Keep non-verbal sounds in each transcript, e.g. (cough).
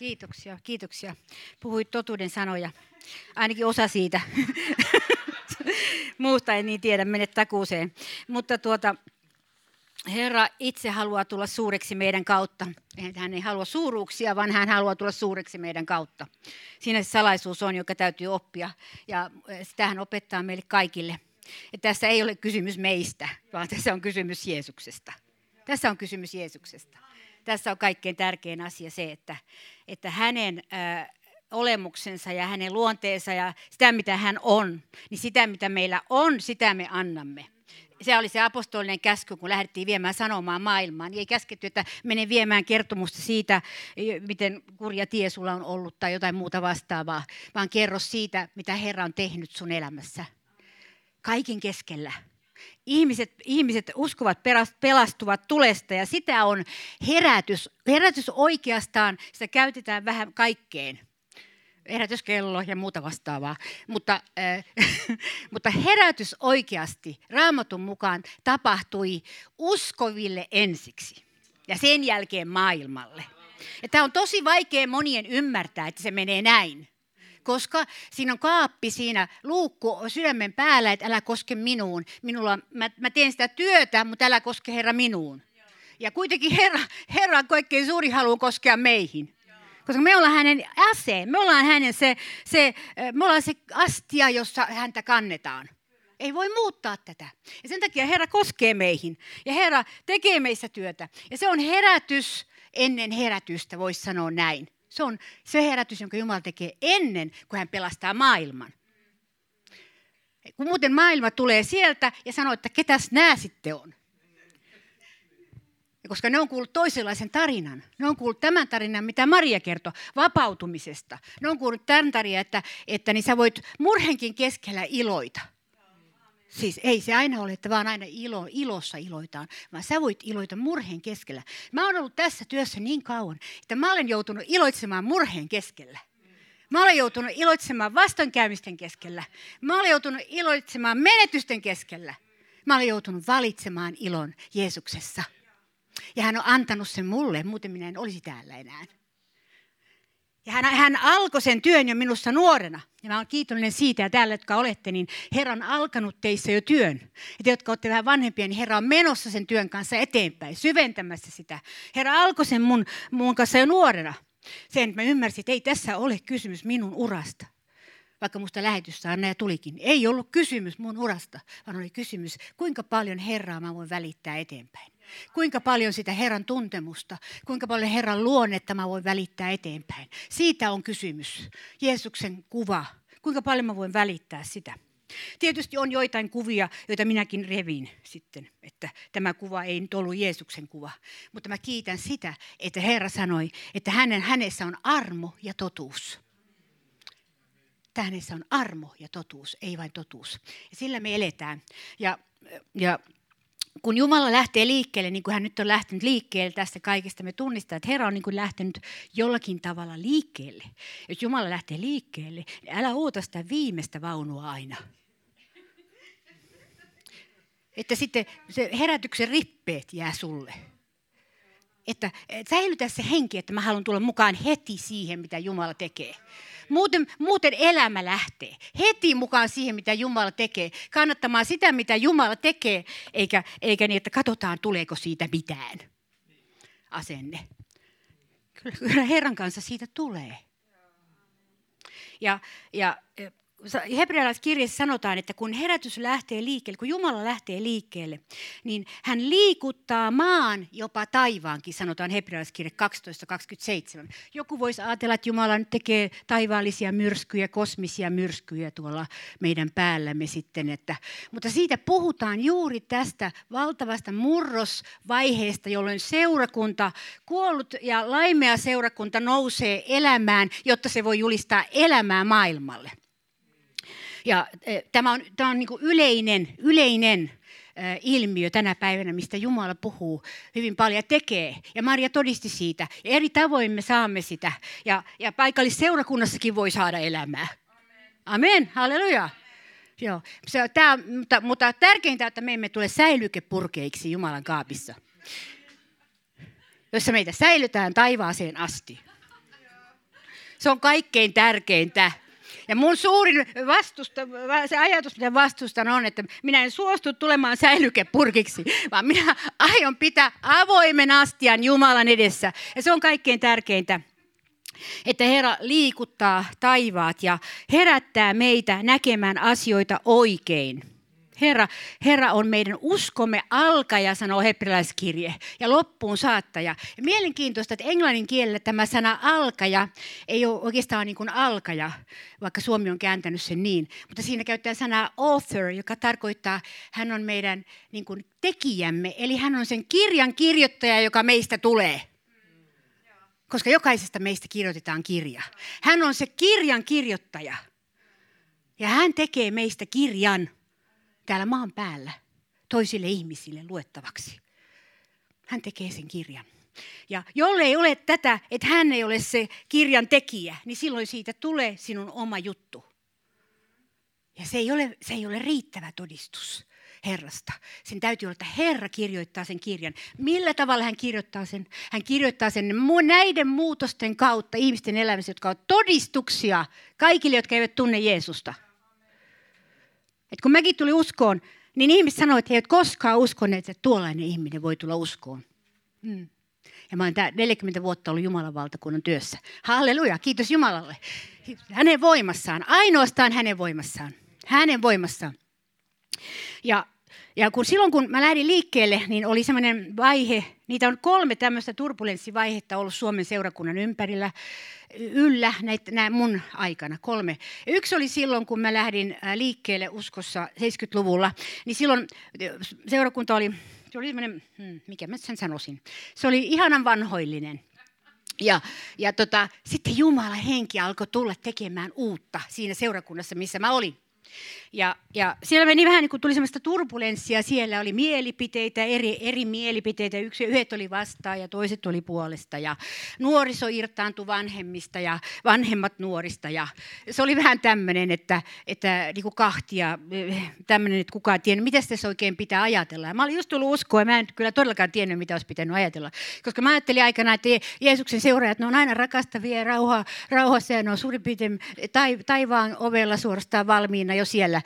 Kiitoksia, kiitoksia. Puhuit totuuden sanoja. Ainakin osa siitä. (laughs) Muusta en niin tiedä, mene takuuseen. Mutta tuota, Herra itse haluaa tulla suureksi meidän kautta. Hän ei halua suuruuksia, vaan hän haluaa tulla suureksi meidän kautta. Siinä se salaisuus on, joka täytyy oppia. Ja sitä hän opettaa meille kaikille. Ja tässä ei ole kysymys meistä, vaan tässä on kysymys Jeesuksesta. Tässä on kysymys Jeesuksesta. Tässä on kaikkein tärkein asia se, että, että hänen äh, olemuksensa ja hänen luonteensa ja sitä, mitä hän on, niin sitä, mitä meillä on, sitä me annamme se oli se apostolinen käsky, kun lähdettiin viemään sanomaan maailmaan. Ei käsketty, että mene viemään kertomusta siitä, miten kurja tie sulla on ollut tai jotain muuta vastaavaa, vaan kerro siitä, mitä Herra on tehnyt sun elämässä. Kaiken keskellä. Ihmiset, ihmiset uskovat, pelastuvat tulesta ja sitä on herätys. Herätys oikeastaan, sitä käytetään vähän kaikkeen herätyskello ja muuta vastaavaa. Mutta, äh, (laughs) mutta herätys oikeasti raamatun mukaan tapahtui uskoville ensiksi ja sen jälkeen maailmalle. Ja tämä on tosi vaikea monien ymmärtää, että se menee näin. Koska siinä on kaappi siinä luukku sydämen päällä, että älä koske minuun. Minulla, mä, mä teen sitä työtä, mutta älä koske Herra minuun. Ja kuitenkin Herra, Herra on kaikkein suuri halu koskea meihin. Koska me ollaan hänen ase, me ollaan hänen se, se, me ollaan se astia, jossa häntä kannetaan. Ei voi muuttaa tätä. Ja sen takia Herra koskee meihin. Ja Herra tekee meissä työtä. Ja se on herätys ennen herätystä, voisi sanoa näin. Se on se herätys, jonka Jumala tekee ennen kuin hän pelastaa maailman. Kun muuten maailma tulee sieltä ja sanoo, että ketäs nämä sitten on koska ne on kuullut toisenlaisen tarinan. Ne on kuullut tämän tarinan, mitä Maria kertoi, vapautumisesta. Ne on kuullut tämän tarinan, että, että niin sä voit murhenkin keskellä iloita. Siis ei se aina ole, että vaan aina ilo, ilossa iloitaan, vaan sä voit iloita murheen keskellä. Mä oon ollut tässä työssä niin kauan, että mä olen joutunut iloitsemaan murheen keskellä. Mä olen joutunut iloitsemaan vastoinkäymisten keskellä. Mä olen joutunut iloitsemaan menetysten keskellä. Mä olen joutunut valitsemaan ilon Jeesuksessa. Ja hän on antanut sen mulle, muuten minä en olisi täällä enää. Ja hän, hän alkoi sen työn jo minussa nuorena. Ja mä olen kiitollinen siitä, ja täällä, jotka olette, niin Herra on alkanut teissä jo työn. Ja te, jotka olette vähän vanhempia, niin Herra on menossa sen työn kanssa eteenpäin, syventämässä sitä. Herra alkoi sen mun, mun kanssa jo nuorena. Sen, että mä ymmärsin, että ei tässä ole kysymys minun urasta. Vaikka musta lähetystä ja tulikin. Ei ollut kysymys mun urasta, vaan oli kysymys, kuinka paljon Herraa mä voin välittää eteenpäin. Kuinka paljon sitä Herran tuntemusta, kuinka paljon Herran luonnetta mä voin välittää eteenpäin. Siitä on kysymys. Jeesuksen kuva. Kuinka paljon mä voin välittää sitä. Tietysti on joitain kuvia, joita minäkin revin sitten, että tämä kuva ei nyt ollut Jeesuksen kuva. Mutta mä kiitän sitä, että Herra sanoi, että hänen, hänessä on armo ja totuus. Hänessä on armo ja totuus, ei vain totuus. Ja sillä me eletään. Ja, ja kun Jumala lähtee liikkeelle, niin kuin hän nyt on lähtenyt liikkeelle tästä kaikesta, me tunnistamme, että Herra on niin kuin lähtenyt jollakin tavalla liikkeelle. Jos Jumala lähtee liikkeelle, niin älä oota sitä viimeistä vaunua aina. Että sitten se herätyksen rippeet jää sulle. Että säilytä se henki, että mä haluan tulla mukaan heti siihen, mitä Jumala tekee. Muuten, muuten elämä lähtee heti mukaan siihen, mitä Jumala tekee. Kannattamaan sitä, mitä Jumala tekee, eikä, eikä niin, että katsotaan, tuleeko siitä mitään. Asenne. Kyllä Herran kanssa siitä tulee. Ja, ja hebrealaiskirjassa sanotaan, että kun herätys lähtee liikkeelle, kun Jumala lähtee liikkeelle, niin hän liikuttaa maan jopa taivaankin, sanotaan hebrealaiskirja 12.27. Joku voisi ajatella, että Jumala nyt tekee taivaallisia myrskyjä, kosmisia myrskyjä tuolla meidän päällämme sitten. Että, mutta siitä puhutaan juuri tästä valtavasta murrosvaiheesta, jolloin seurakunta, kuollut ja laimea seurakunta nousee elämään, jotta se voi julistaa elämää maailmalle. Ja e, tämä on, tämä on niin yleinen, yleinen ilmiö tänä päivänä, mistä Jumala puhuu hyvin paljon ja tekee. Ja Maria todisti siitä. Ja eri tavoin me saamme sitä. Ja, ja paikallisseurakunnassakin voi saada elämää. Amen, Amen. halleluja. Joo. Se, tämä, mutta, mutta tärkeintä, että me emme tule säilykepurkeiksi Jumalan kaapissa, jossa meitä säilytään taivaaseen asti. Se on kaikkein tärkeintä. Ja mun suurin vastusta, se ajatus, mitä vastustan on, että minä en suostu tulemaan säilykepurkiksi, vaan minä aion pitää avoimen astian Jumalan edessä. Ja se on kaikkein tärkeintä että Herra liikuttaa taivaat ja herättää meitä näkemään asioita oikein. Herra, Herra on meidän uskomme alkaja, sanoo hebrealaiskirje, ja loppuun saattaja. Ja mielenkiintoista, että englannin kielellä tämä sana alkaja ei ole oikeastaan niin kuin alkaja, vaikka Suomi on kääntänyt sen niin. Mutta siinä käyttää sanaa author, joka tarkoittaa, hän on meidän niin kuin tekijämme. Eli hän on sen kirjan kirjoittaja, joka meistä tulee. Koska jokaisesta meistä kirjoitetaan kirja. Hän on se kirjan kirjoittaja. Ja hän tekee meistä kirjan täällä maan päällä toisille ihmisille luettavaksi. Hän tekee sen kirjan. Ja jollei ole tätä, että hän ei ole se kirjan tekijä, niin silloin siitä tulee sinun oma juttu. Ja se ei ole, se ei ole riittävä todistus Herrasta. Sen täytyy olla, että Herra kirjoittaa sen kirjan. Millä tavalla hän kirjoittaa sen? Hän kirjoittaa sen näiden muutosten kautta ihmisten elämässä, jotka ovat todistuksia kaikille, jotka eivät tunne Jeesusta. Et kun mäkin tuli uskoon, niin ihmiset sanoivat, että he eivät koskaan uskoneet, että tuollainen ihminen voi tulla uskoon. Hmm. Ja mä olen 40 vuotta ollut Jumalan valtakunnan työssä. Halleluja, kiitos Jumalalle. Hänen voimassaan, ainoastaan hänen voimassaan. Hänen voimassaan. Ja, ja kun silloin kun mä lähdin liikkeelle, niin oli semmoinen vaihe, niitä on kolme tämmöistä turbulenssivaihetta ollut Suomen seurakunnan ympärillä yllä näitä, näin mun aikana, kolme. Yksi oli silloin, kun mä lähdin liikkeelle uskossa 70-luvulla, niin silloin seurakunta oli, se oli semmoinen, hmm, mikä mä sen sanoisin, se oli ihanan vanhoillinen. Ja, ja tota, sitten Jumala henki alkoi tulla tekemään uutta siinä seurakunnassa, missä mä olin. Ja, ja siellä meni vähän niin kuin tuli semmoista turbulenssia, siellä oli mielipiteitä, eri, eri mielipiteitä, Yksi, yhdet oli vastaan ja toiset oli puolesta. Ja nuoriso irtaantui vanhemmista ja vanhemmat nuorista. Ja se oli vähän tämmöinen, että, että niin kuin kahtia, tämmöinen, että kukaan tiennyt, mitä tässä oikein pitää ajatella. Ja mä olin just tullut uskoa ja mä en kyllä todellakaan tiennyt, mitä olisi pitänyt ajatella, koska mä ajattelin aikana, että Jeesuksen seuraajat, ne on aina rakastavia ja rauha, rauhassa ja ne on suurin piirtein taivaan ovella suorastaan valmiina jo siellä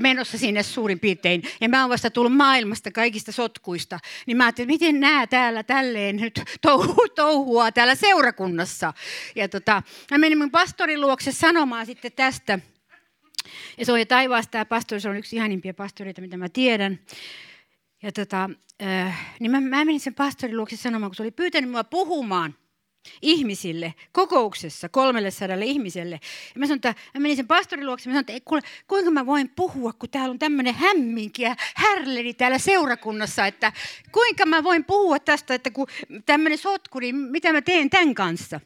menossa sinne suurin piirtein. Ja mä oon vasta tullut maailmasta kaikista sotkuista. Niin mä ajattelin, miten nämä täällä tälleen nyt touhu, touhua täällä seurakunnassa. Ja tota, mä menin mun pastorin luokse sanomaan sitten tästä. Ja se on jo taivaasta, tämä pastori, se on yksi ihanimpia pastoreita, mitä mä tiedän. Ja tota, äh, niin mä, mä menin sen pastorin luokse sanomaan, kun se oli pyytänyt mua puhumaan – ihmisille kokouksessa, kolmelle sadalle ihmiselle. Ja mä sanoin, että mä menin sen pastorin luokse, mä sanoin, että ei, kuule, kuinka mä voin puhua, kun täällä on tämmöinen hämminki ja härleli täällä seurakunnassa, että kuinka mä voin puhua tästä, että kun tämmöinen sotku, niin mitä mä teen tämän kanssa.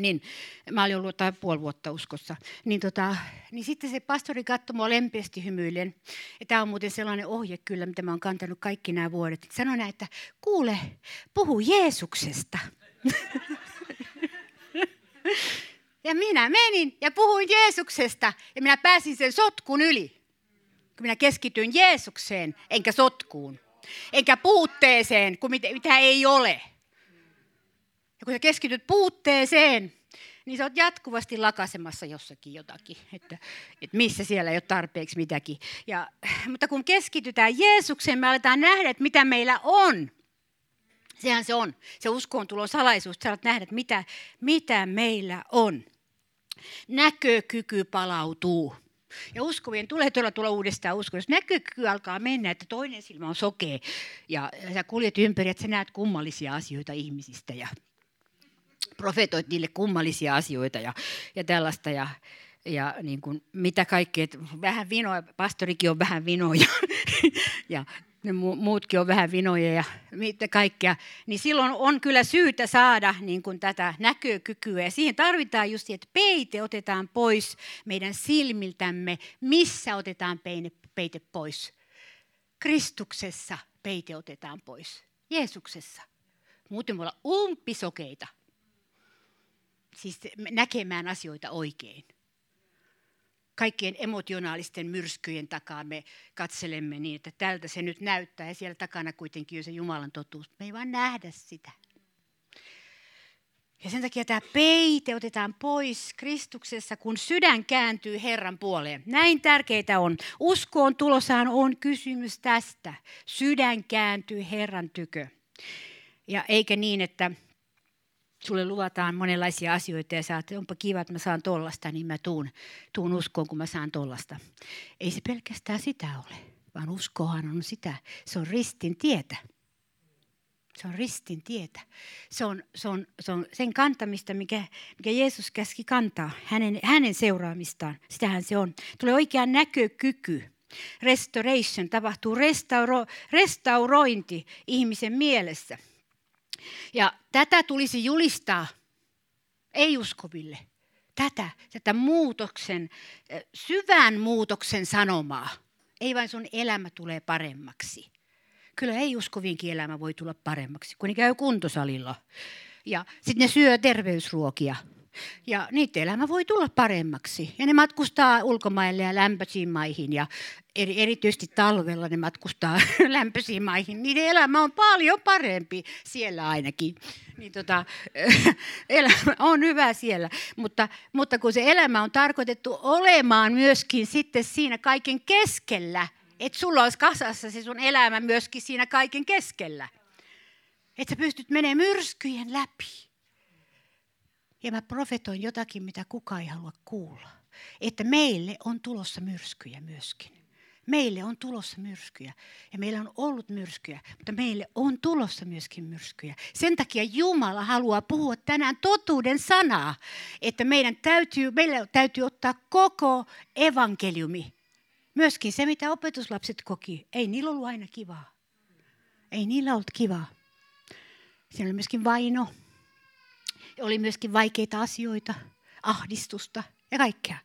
Niin, mä olin ollut jotain puoli vuotta uskossa. Niin, tota, niin sitten se pastori katsoi mua lempeästi hymyillen. Ja tämä on muuten sellainen ohje kyllä, mitä mä oon kantanut kaikki nämä vuodet. Sanoi näin, että kuule, puhu Jeesuksesta. Ja minä menin ja puhuin Jeesuksesta ja minä pääsin sen sotkun yli. Kun minä keskityin Jeesukseen enkä sotkuun. Enkä puutteeseen, kun mitä, mitä ei ole. Ja kun sä keskityt puutteeseen, niin sä oot jatkuvasti lakasemassa jossakin jotakin, että, että missä siellä ei ole tarpeeksi mitäkin. Ja, mutta kun keskitytään Jeesukseen, me aletaan nähdä, että mitä meillä on. Sehän se on. Se uskoon tulon salaisuus. Sä nähdä, että mitä, mitä meillä on. Näkökyky palautuu. Ja uskovien tulee tulla, tulla uudestaan usko. Jos näkökyky alkaa mennä, että toinen silmä on sokea ja sä kuljet ympäri, että sä näet kummallisia asioita ihmisistä ja profetoit niille kummallisia asioita ja, ja tällaista. Ja, ja niin kuin, mitä kaikkea, vähän vinoa, pastorikin on vähän vinoja ja (laughs) ne muutkin on vähän vinoja ja mitä kaikkea, niin silloin on kyllä syytä saada niin kuin tätä näkökykyä. Ja siihen tarvitaan just että peite otetaan pois meidän silmiltämme. Missä otetaan peite, pois? Kristuksessa peite otetaan pois. Jeesuksessa. Muuten voi olla umpisokeita. Siis näkemään asioita oikein kaikkien emotionaalisten myrskyjen takaa me katselemme niin, että tältä se nyt näyttää ja siellä takana kuitenkin on se Jumalan totuus. Me ei vaan nähdä sitä. Ja sen takia tämä peite otetaan pois Kristuksessa, kun sydän kääntyy Herran puoleen. Näin tärkeitä on. Uskoon tulosaan on kysymys tästä. Sydän kääntyy Herran tykö. Ja eikä niin, että sulle luvataan monenlaisia asioita ja sä että onpa kiva, että mä saan tollasta, niin mä tuun, tuun uskoon, kun mä saan tollasta. Ei se pelkästään sitä ole, vaan uskohan on sitä. Se on ristin tietä. Se on ristin tietä. Se on, se on, se on sen kantamista, mikä, mikä Jeesus käski kantaa, hänen, hänen seuraamistaan. Sitähän se on. Tulee oikea näkökyky. Restoration tapahtuu restauro, restaurointi ihmisen mielessä. Ja tätä tulisi julistaa ei-uskoville. Tätä, tätä muutoksen, syvän muutoksen sanomaa. Ei vain sun elämä tulee paremmaksi kyllä ei uskoviinkin elämä voi tulla paremmaksi, kun ne käy kuntosalilla. Ja sitten ne syö terveysruokia. Ja niiden elämä voi tulla paremmaksi. Ja ne matkustaa ulkomaille ja lämpöisiin maihin. Ja eri, erityisesti talvella ne matkustaa (laughs) lämpöisiin maihin. Niiden elämä on paljon parempi siellä ainakin. Niin tota, (laughs) elämä on hyvä siellä. Mutta, mutta kun se elämä on tarkoitettu olemaan myöskin sitten siinä kaiken keskellä – että sulla olisi kasassa se sun elämä myöskin siinä kaiken keskellä. Että sä pystyt menemään myrskyjen läpi. Ja mä profetoin jotakin, mitä kukaan ei halua kuulla. Että meille on tulossa myrskyjä myöskin. Meille on tulossa myrskyjä. Ja meillä on ollut myrskyjä, mutta meille on tulossa myöskin myrskyjä. Sen takia Jumala haluaa puhua tänään totuuden sanaa, että meidän täytyy, meillä täytyy ottaa koko evankeliumi Myöskin se, mitä opetuslapset koki, ei niillä ollut aina kivaa. Ei niillä ollut kivaa. Siellä oli myöskin vaino. Oli myöskin vaikeita asioita, ahdistusta ja kaikkea.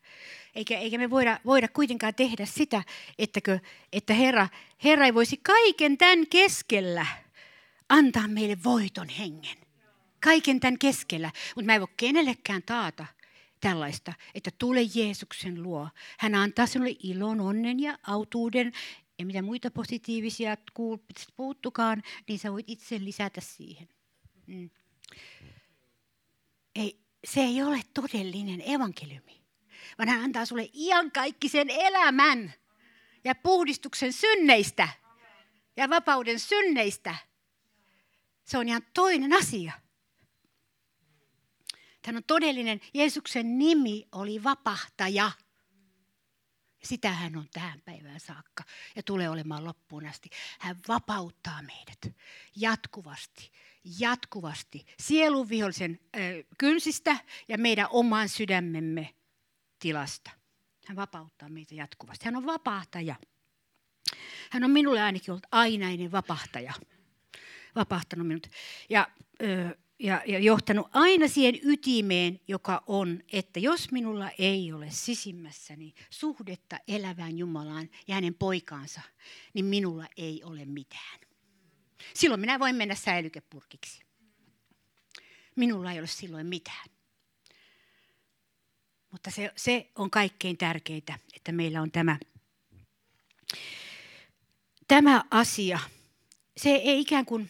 Eikä, eikä me voida, voida kuitenkaan tehdä sitä, ettäkö, että Herra, Herra ei voisi kaiken tämän keskellä antaa meille voiton hengen. Kaiken tämän keskellä. Mutta mä en voi kenellekään taata, tällaista, että tule Jeesuksen luo. Hän antaa sinulle ilon, onnen ja autuuden ja mitä muita positiivisia puuttukaan, niin sä voit itse lisätä siihen. Mm. Ei, se ei ole todellinen evankeliumi, vaan hän antaa sulle iankaikkisen elämän ja puhdistuksen synneistä ja vapauden synneistä. Se on ihan toinen asia. Hän on todellinen, Jeesuksen nimi oli vapahtaja. Sitä hän on tähän päivään saakka ja tulee olemaan loppuun asti. Hän vapauttaa meidät jatkuvasti, jatkuvasti sielun vihollisen kynsistä ja meidän oman sydämemme tilasta. Hän vapauttaa meitä jatkuvasti. Hän on vapahtaja. Hän on minulle ainakin ollut ainainen vapahtaja. Vapahtanut minut. Ja äh, ja, ja johtanut aina siihen ytimeen, joka on, että jos minulla ei ole sisimmässäni suhdetta elävään Jumalaan ja hänen poikaansa, niin minulla ei ole mitään. Silloin minä voin mennä säilykepurkiksi. Minulla ei ole silloin mitään. Mutta se, se on kaikkein tärkeintä, että meillä on tämä, tämä asia. Se ei ikään kuin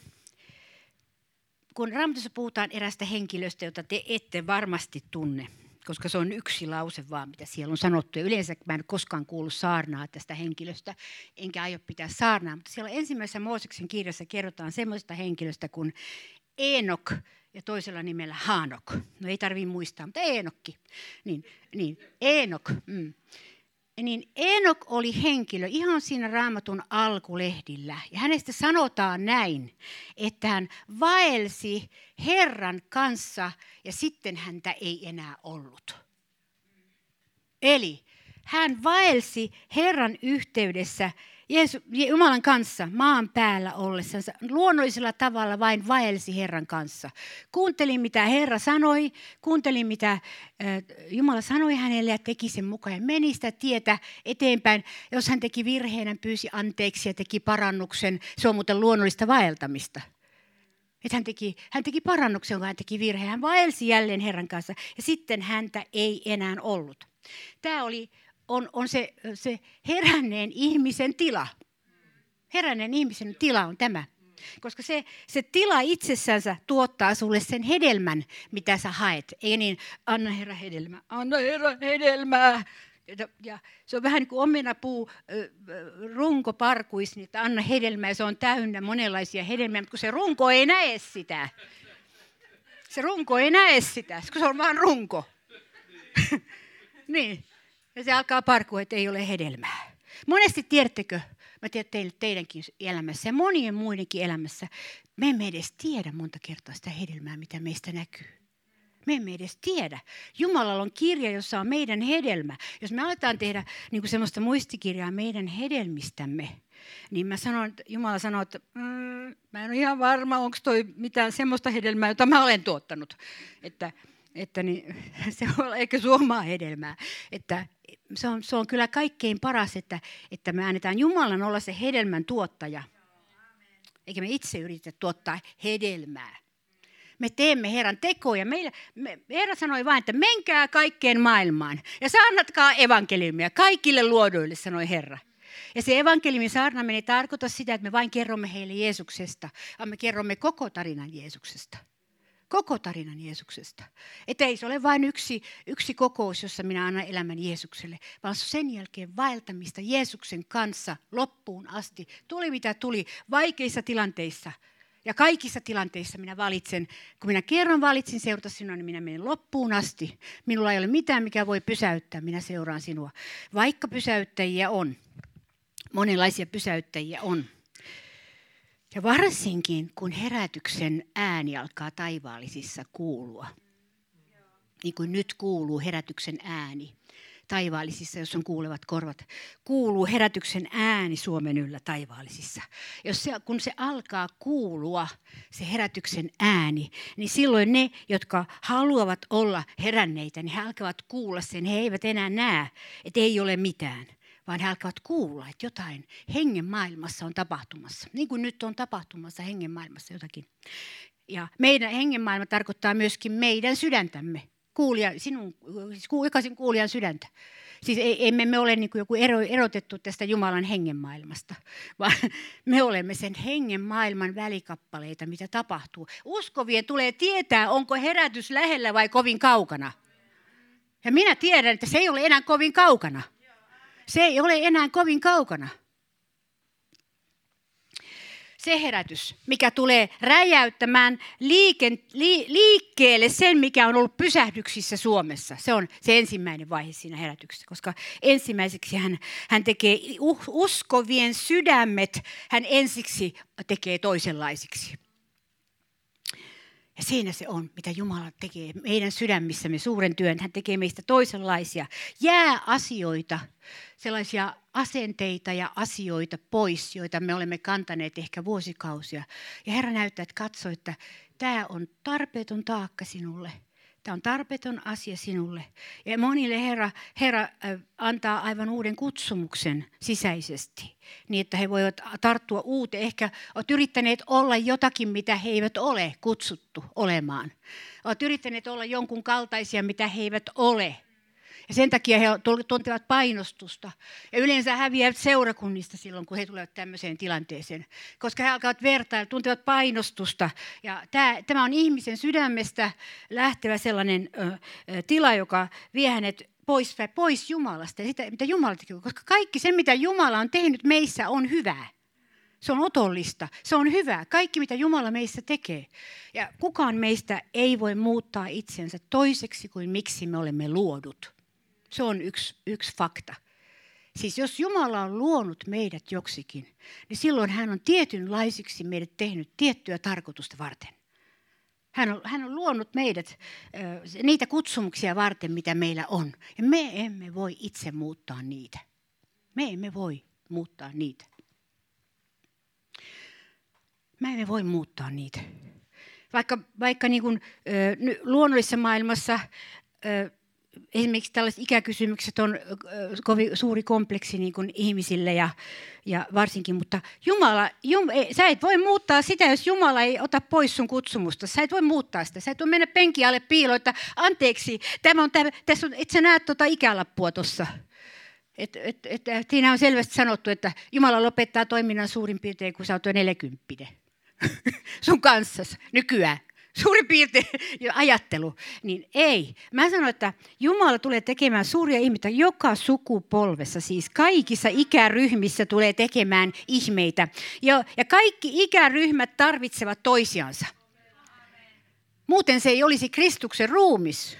kun Raamatussa puhutaan erästä henkilöstä, jota te ette varmasti tunne, koska se on yksi lause vaan, mitä siellä on sanottu. Ja yleensä mä en koskaan kuullut saarnaa tästä henkilöstä, enkä aio pitää saarnaa. Mutta siellä ensimmäisessä Mooseksen kirjassa kerrotaan semmoista henkilöstä kuin Eenok ja toisella nimellä Hanok. No ei tarvitse muistaa, mutta Eenokki. Niin, niin Eenok. Mm niin Enok oli henkilö ihan siinä raamatun alkulehdillä. Ja hänestä sanotaan näin, että hän vaelsi Herran kanssa ja sitten häntä ei enää ollut. Eli hän vaelsi Herran yhteydessä Jeesu, Jumalan kanssa maan päällä ollessansa luonnollisella tavalla vain vaelsi Herran kanssa. Kuuntelin, mitä Herra sanoi, kuuntelin, mitä Jumala sanoi hänelle ja teki sen mukaan ja meni sitä tietä eteenpäin. Jos hän teki virheen, hän pyysi anteeksi ja teki parannuksen. Se on muuten luonnollista vaeltamista. Että hän, teki, hän teki parannuksen, kun hän teki virheen. Hän vaelsi jälleen Herran kanssa ja sitten häntä ei enää ollut. Tämä oli on, on se, se heränneen ihmisen tila. Heränneen ihmisen tila on tämä. Koska se, se tila itsessänsä tuottaa sulle sen hedelmän, mitä sä haet. Ei niin, anna Herra hedelmää, anna Herra hedelmää. Ja, ja se on vähän niin kuin omenapuu runkoparkuis, niin että anna hedelmää. Se on täynnä monenlaisia hedelmiä, mutta kun se runko ei näe sitä. Se runko ei näe sitä, kun se on vain runko. (laughs) niin. Ja se alkaa parkua, että ei ole hedelmää. Monesti tiedättekö, mä tiedän teille, teidänkin elämässä ja monien muidenkin elämässä, me emme edes tiedä monta kertaa sitä hedelmää, mitä meistä näkyy. Me emme edes tiedä. Jumalalla on kirja, jossa on meidän hedelmä. Jos me aletaan tehdä niin kuin semmoista muistikirjaa meidän hedelmistämme, niin mä sanon, Jumala sanoo, että mm, mä en ole ihan varma, onko toi mitään semmoista hedelmää, jota mä olen tuottanut. Että, että niin, (laughs) se on ehkä suomaa hedelmää. Että se on, se on kyllä kaikkein paras, että, että me annetaan Jumalan olla se hedelmän tuottaja. Eikä me itse yritetä tuottaa hedelmää. Me teemme Herran tekoja. Meillä, me, Herra sanoi vain, että menkää kaikkeen maailmaan ja saarnatkaa evankeliumia kaikille luoduille, sanoi Herra. Ja se evankeliumin saarnaaminen ei tarkoita sitä, että me vain kerromme heille Jeesuksesta, vaan me kerromme koko tarinan Jeesuksesta koko tarinan Jeesuksesta. Että ei se ole vain yksi, yksi kokous, jossa minä annan elämän Jeesukselle, vaan sen jälkeen vaeltamista Jeesuksen kanssa loppuun asti. Tuli mitä tuli, vaikeissa tilanteissa. Ja kaikissa tilanteissa minä valitsen, kun minä kerran valitsin seurata sinua, niin minä menen loppuun asti. Minulla ei ole mitään, mikä voi pysäyttää, minä seuraan sinua. Vaikka pysäyttäjiä on, monenlaisia pysäyttäjiä on. Ja varsinkin, kun herätyksen ääni alkaa taivaallisissa kuulua, niin kuin nyt kuuluu herätyksen ääni taivaallisissa, jos on kuulevat korvat, kuuluu herätyksen ääni Suomen yllä taivaallisissa. Jos se, kun se alkaa kuulua, se herätyksen ääni, niin silloin ne, jotka haluavat olla heränneitä, niin he alkavat kuulla sen. He eivät enää näe, että ei ole mitään vaan he alkavat kuulla, että jotain hengen maailmassa on tapahtumassa. Niin kuin nyt on tapahtumassa hengen maailmassa jotakin. Ja meidän hengen maailma tarkoittaa myöskin meidän sydäntämme. Kuulija, sinun, siis jokaisen kuulijan sydäntä. Siis emme me ole niin joku ero, erotettu tästä Jumalan hengen maailmasta, (laughs) vaan me olemme sen hengen maailman välikappaleita, mitä tapahtuu. Uskovien tulee tietää, onko herätys lähellä vai kovin kaukana. Ja minä tiedän, että se ei ole enää kovin kaukana. Se ei ole enää kovin kaukana. Se herätys, mikä tulee räjäyttämään liiken, li, liikkeelle sen, mikä on ollut pysähdyksissä Suomessa. Se on se ensimmäinen vaihe siinä herätyksessä, koska ensimmäiseksi hän, hän tekee uskovien sydämet, hän ensiksi tekee toisenlaisiksi. Ja siinä se on, mitä Jumala tekee meidän sydämissämme suuren työn. Hän tekee meistä toisenlaisia. Jää asioita, sellaisia asenteita ja asioita pois, joita me olemme kantaneet ehkä vuosikausia. Ja Herra näyttää, että katso, että tämä on tarpeeton taakka sinulle – Tämä on tarpeeton asia sinulle. Ja monille Herra, Herra antaa aivan uuden kutsumuksen sisäisesti, niin että he voivat tarttua uuteen. Ehkä olet yrittäneet olla jotakin, mitä he eivät ole kutsuttu olemaan. Olet yrittäneet olla jonkun kaltaisia, mitä he eivät ole. Ja sen takia he tuntevat painostusta. Ja yleensä häviävät seurakunnista silloin, kun he tulevat tämmöiseen tilanteeseen. Koska he alkavat vertailla, tuntevat painostusta. Ja tämä, tämä on ihmisen sydämestä lähtevä sellainen ö, ö, tila, joka vie hänet pois, pois Jumalasta ja sitä, mitä Jumala tekee. Koska kaikki se, mitä Jumala on tehnyt meissä, on hyvää. Se on otollista. Se on hyvää. Kaikki, mitä Jumala meissä tekee. Ja kukaan meistä ei voi muuttaa itsensä toiseksi kuin miksi me olemme luodut. Se on yksi, yksi fakta. Siis jos Jumala on luonut meidät joksikin, niin silloin hän on tietynlaisiksi meidät tehnyt tiettyä tarkoitusta varten. Hän on, hän on luonut meidät niitä kutsumuksia varten, mitä meillä on. Ja me emme voi itse muuttaa niitä. Me emme voi muuttaa niitä. Me emme voi muuttaa niitä. Vaikka, vaikka niin kuin, ö, luonnollisessa maailmassa ö, esimerkiksi tällaiset ikäkysymykset on kovin suuri kompleksi niin kuin ihmisille ja, ja varsinkin, mutta Jumala, Jum, ei, sä et voi muuttaa sitä, jos Jumala ei ota pois sun kutsumusta. Sä et voi muuttaa sitä. Sä et voi mennä penki alle piiloon, että anteeksi, tämä on, tämä, tässä on, et sä näet tuota ikälappua tuossa. Et, et, et, siinä on selvästi sanottu, että Jumala lopettaa toiminnan suurin piirtein, kun sä oot jo 40. (laughs) sun kanssas nykyään suurin piirtein (laughs) ajattelu, niin ei. Mä sanon, että Jumala tulee tekemään suuria ihmeitä joka sukupolvessa, siis kaikissa ikäryhmissä tulee tekemään ihmeitä. Ja, ja kaikki ikäryhmät tarvitsevat toisiansa. Muuten se ei olisi Kristuksen ruumis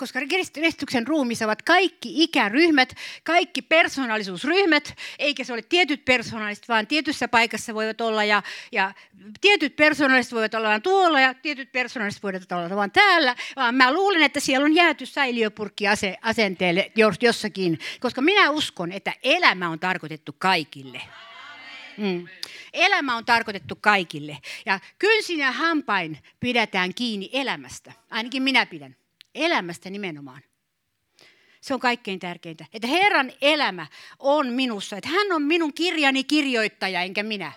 koska Kristuksen ruumissa ovat kaikki ikäryhmät, kaikki persoonallisuusryhmät, eikä se ole tietyt persoonalliset, vaan tietyssä paikassa voivat olla, ja, ja tietyt persoonalliset voivat olla vain tuolla, ja tietyt persoonalliset voivat olla vain täällä, vaan mä luulen, että siellä on jääty säiliöpurkki asenteelle jossakin, koska minä uskon, että elämä on tarkoitettu kaikille. Mm. Elämä on tarkoitettu kaikille. Ja kynsin ja hampain pidetään kiinni elämästä. Ainakin minä pidän. Elämästä nimenomaan. Se on kaikkein tärkeintä. Että Herran elämä on minussa. Että hän on minun kirjani kirjoittaja, enkä minä.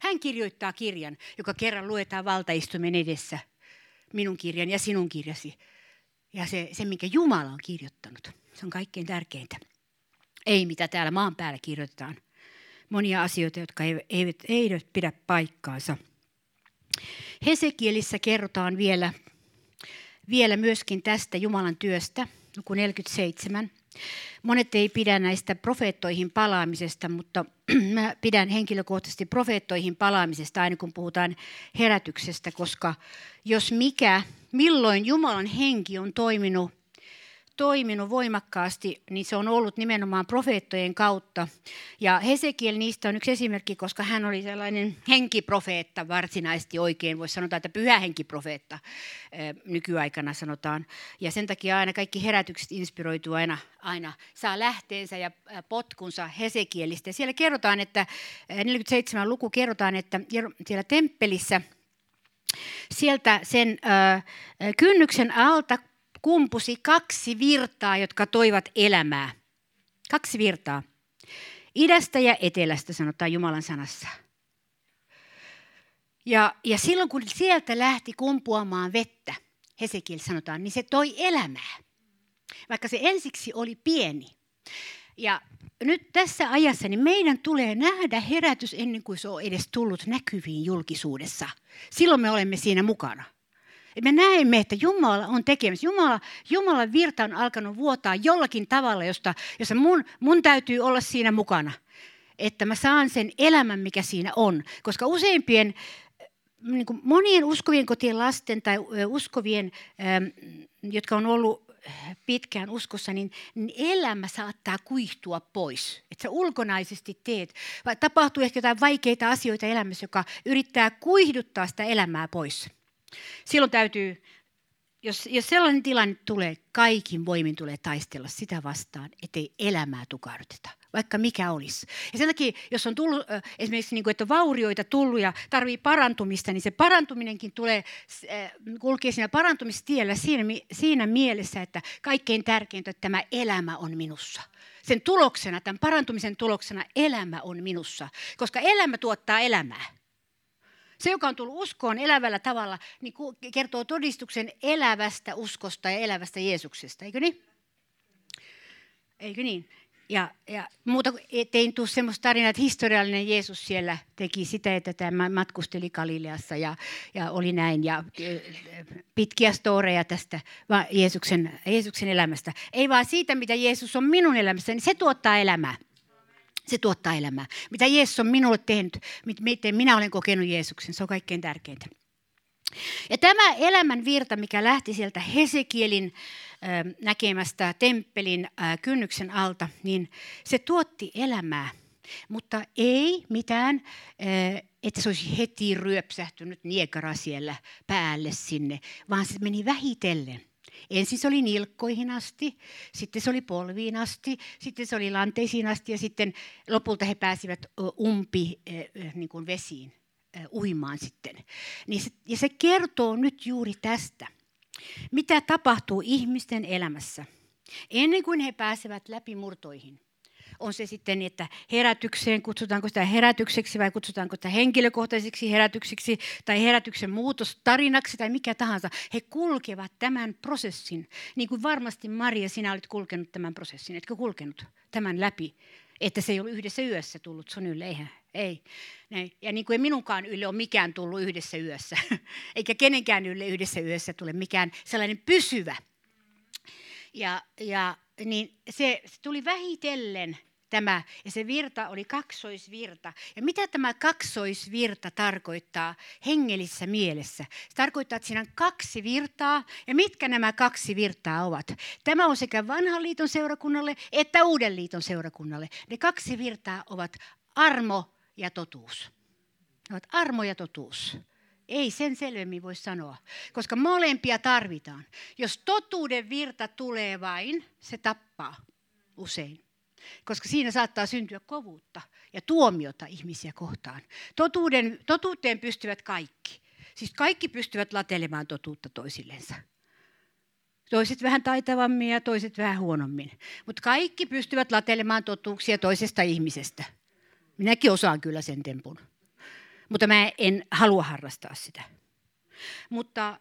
Hän kirjoittaa kirjan, joka kerran luetaan valtaistumen edessä. Minun kirjan ja sinun kirjasi. Ja se, se, minkä Jumala on kirjoittanut. Se on kaikkein tärkeintä. Ei mitä täällä maan päällä kirjoitetaan. Monia asioita, jotka eivät, eivät, eivät pidä paikkaansa. Hesekielissä kerrotaan vielä vielä myöskin tästä Jumalan työstä, luku 47. Monet ei pidä näistä profeettoihin palaamisesta, mutta (clears throat) mä pidän henkilökohtaisesti profeettoihin palaamisesta aina kun puhutaan herätyksestä, koska jos mikä, milloin Jumalan henki on toiminut toiminut voimakkaasti, niin se on ollut nimenomaan profeettojen kautta. Ja Hesekiel niistä on yksi esimerkki, koska hän oli sellainen henkiprofeetta varsinaisesti oikein. Voisi sanoa, että pyhä henkiprofeetta nykyaikana sanotaan. Ja sen takia aina kaikki herätykset inspiroituu aina, aina saa lähteensä ja potkunsa Hesekielistä. Ja siellä kerrotaan, että 47 luku kerrotaan, että siellä temppelissä sieltä sen äh, kynnyksen alta kumpusi kaksi virtaa, jotka toivat elämää. Kaksi virtaa. Idästä ja etelästä sanotaan Jumalan sanassa. Ja, ja silloin kun sieltä lähti kumpuamaan vettä, Hesekiel sanotaan, niin se toi elämää. Vaikka se ensiksi oli pieni. Ja nyt tässä ajassa niin meidän tulee nähdä herätys ennen kuin se on edes tullut näkyviin julkisuudessa. Silloin me olemme siinä mukana me näemme, että Jumala on tekemässä. Jumala, Jumalan virta on alkanut vuotaa jollakin tavalla, josta, jossa mun, mun täytyy olla siinä mukana. Että mä saan sen elämän, mikä siinä on. Koska useimpien, niin kuin monien uskovien kotien lasten tai uskovien, jotka on ollut pitkään uskossa, niin, niin elämä saattaa kuihtua pois. Että sä ulkonaisesti teet, tapahtuu ehkä jotain vaikeita asioita elämässä, joka yrittää kuihduttaa sitä elämää pois. Silloin täytyy, jos, jos sellainen tilanne tulee, kaikin voimin tulee taistella sitä vastaan, ettei elämää tukahduteta, vaikka mikä olisi. Ja sen takia, jos on tullut esimerkiksi, niin kuin, että vaurioita tullut ja tarvii parantumista, niin se parantuminenkin tulee, kulkee siinä parantumistiellä siinä, siinä mielessä, että kaikkein tärkeintä, että tämä elämä on minussa. Sen tuloksena, tämän parantumisen tuloksena elämä on minussa, koska elämä tuottaa elämää. Se, joka on tullut uskoon elävällä tavalla, niin kertoo todistuksen elävästä uskosta ja elävästä Jeesuksesta, eikö niin? Eikö niin? Ja, ja muuta tein tule semmoista tarinaa, että historiallinen Jeesus siellä teki sitä, että tämä matkusteli Galileassa ja, ja oli näin. Ja pitkiä storeja tästä Jeesuksen, Jeesuksen elämästä. Ei vaan siitä, mitä Jeesus on minun elämässäni, niin se tuottaa elämää. Se tuottaa elämää. Mitä Jeesus on minulle tehnyt, miten minä olen kokenut Jeesuksen, se on kaikkein tärkeintä. Ja tämä elämän virta, mikä lähti sieltä Hesekielin näkemästä temppelin kynnyksen alta, niin se tuotti elämää. Mutta ei mitään, että se olisi heti ryöpsähtynyt niekara siellä päälle sinne, vaan se meni vähitellen. Ensin se oli nilkkoihin asti, sitten se oli polviin asti, sitten se oli lanteisiin asti ja sitten lopulta he pääsivät umpi niin kuin vesiin uimaan sitten. Niin ja se kertoo nyt juuri tästä, mitä tapahtuu ihmisten elämässä ennen kuin he pääsevät läpimurtoihin on se sitten, että herätykseen, kutsutaanko sitä herätykseksi vai kutsutaanko sitä henkilökohtaiseksi herätykseksi tai herätyksen muutostarinaksi tai mikä tahansa. He kulkevat tämän prosessin, niin kuin varmasti Maria, sinä olet kulkenut tämän prosessin, etkö kulkenut tämän läpi? Että se ei ollut yhdessä yössä tullut sun ylle, eihän. Ei. Näin. Ja niin kuin minunkaan ylle ole mikään tullut yhdessä yössä, (laughs) eikä kenenkään ylle yhdessä yössä tule mikään sellainen pysyvä. Ja, ja niin se, se tuli vähitellen tämä, ja se virta oli kaksoisvirta. Ja mitä tämä kaksoisvirta tarkoittaa hengellisessä mielessä? Se tarkoittaa, että siinä on kaksi virtaa, ja mitkä nämä kaksi virtaa ovat? Tämä on sekä vanhan liiton seurakunnalle että uuden liiton seurakunnalle. Ne kaksi virtaa ovat armo ja totuus. Ne ovat armo ja totuus. Ei sen selvemmin voi sanoa, koska molempia tarvitaan. Jos totuuden virta tulee vain, se tappaa usein koska siinä saattaa syntyä kovuutta ja tuomiota ihmisiä kohtaan. Totuuden, totuuteen pystyvät kaikki. Siis kaikki pystyvät latelemaan totuutta toisillensa. Toiset vähän taitavammin ja toiset vähän huonommin. Mutta kaikki pystyvät latelemaan totuuksia toisesta ihmisestä. Minäkin osaan kyllä sen tempun. Mutta mä en halua harrastaa sitä. Mutta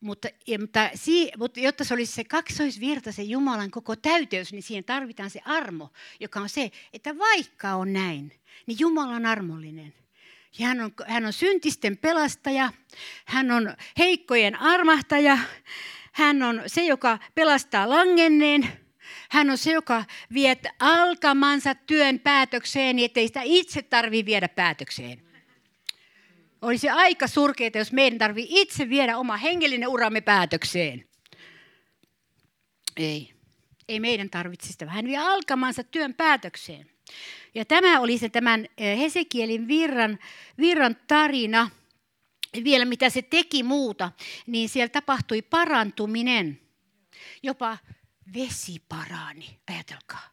mutta, ja, mutta, si, mutta jotta se olisi se kaksoisvirta, se Jumalan koko täyteys, niin siihen tarvitaan se armo, joka on se, että vaikka on näin, niin Jumala on armollinen. Ja hän on, hän on syntisten pelastaja, hän on heikkojen armahtaja, hän on se, joka pelastaa langenneen, hän on se, joka vie alkamansa työn päätökseen, niin ettei sitä itse tarvitse viedä päätökseen. Olisi aika surkeita, jos meidän tarvii itse viedä oma hengellinen uramme päätökseen. Ei. Ei meidän tarvitse sitä. Hän vie alkamansa työn päätökseen. Ja tämä oli se tämän eh, Hesekielin virran, virran tarina. Vielä mitä se teki muuta, niin siellä tapahtui parantuminen. Jopa vesi parani. Ajatelkaa.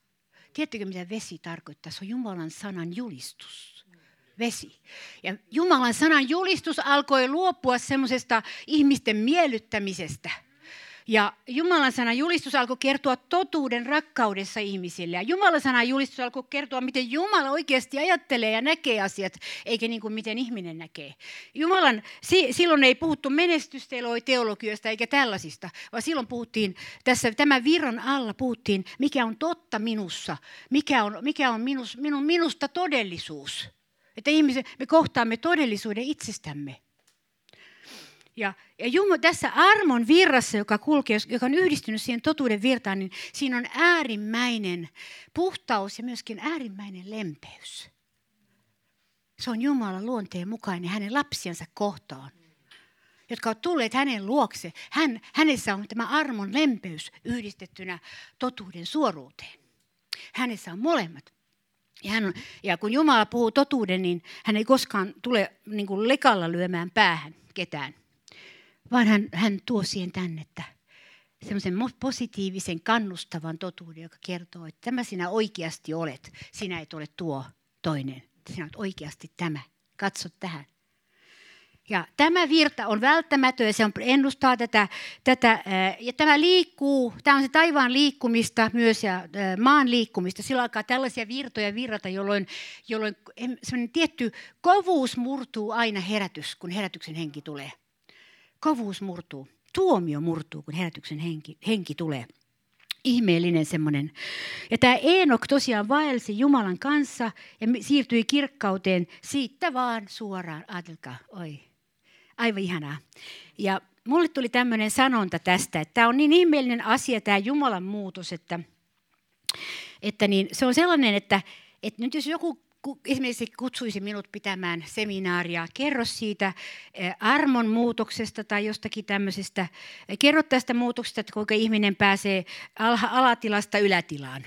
Tiedättekö, mitä vesi tarkoittaa? Se on Jumalan sanan julistus vesi. Ja Jumalan sanan julistus alkoi luopua semmoisesta ihmisten miellyttämisestä. Ja Jumalan sanan julistus alkoi kertoa totuuden rakkaudessa ihmisille. Ja Jumalan sanan julistus alkoi kertoa, miten Jumala oikeasti ajattelee ja näkee asiat, eikä niin kuin miten ihminen näkee. Jumalan, silloin ei puhuttu menestysteologiasta eikä tällaisista, vaan silloin puhuttiin, tässä tämän virran alla puhuttiin, mikä on totta minussa, mikä on, mikä on minus, minun, minusta todellisuus. Että ihmiset, me kohtaamme todellisuuden itsestämme. Ja, ja Jumala, tässä armon virrassa, joka kulkee, joka on yhdistynyt siihen totuuden virtaan, niin siinä on äärimmäinen puhtaus ja myöskin äärimmäinen lempeys. Se on Jumalan luonteen mukainen hänen lapsiansa kohtaan, jotka ovat tulleet hänen luokse. Hän, hänessä on tämä armon lempeys yhdistettynä totuuden suoruuteen. Hänessä on molemmat. Ja, hän ja kun Jumala puhuu totuuden, niin hän ei koskaan tule niin kuin lekalla lyömään päähän ketään, vaan hän, hän tuo siihen tänne, että semmoisen positiivisen, kannustavan totuuden, joka kertoo, että tämä sinä oikeasti olet. Sinä et ole tuo toinen. Sinä olet oikeasti tämä. Katso tähän. Ja tämä virta on välttämätön ja se on, ennustaa tätä, tätä, ja tämä liikkuu, tämä on se taivaan liikkumista myös ja maan liikkumista. Silloin alkaa tällaisia virtoja virrata, jolloin, jolloin tietty kovuus murtuu aina herätys, kun herätyksen henki tulee. Kovuus murtuu, tuomio murtuu, kun herätyksen henki, henki tulee. Ihmeellinen semmoinen. Ja tämä Eenok tosiaan vaelsi Jumalan kanssa ja siirtyi kirkkauteen siitä vaan suoraan. Ajatelkaa, oi, aivan ihanaa. Ja mulle tuli tämmöinen sanonta tästä, että tämä on niin ihmeellinen asia tämä Jumalan muutos, että, että niin, se on sellainen, että, että nyt jos joku esimerkiksi kutsuisi minut pitämään seminaaria, kerro siitä armon muutoksesta tai jostakin tämmöisestä, kerro tästä muutoksesta, että kuinka ihminen pääsee alatilasta ylätilaan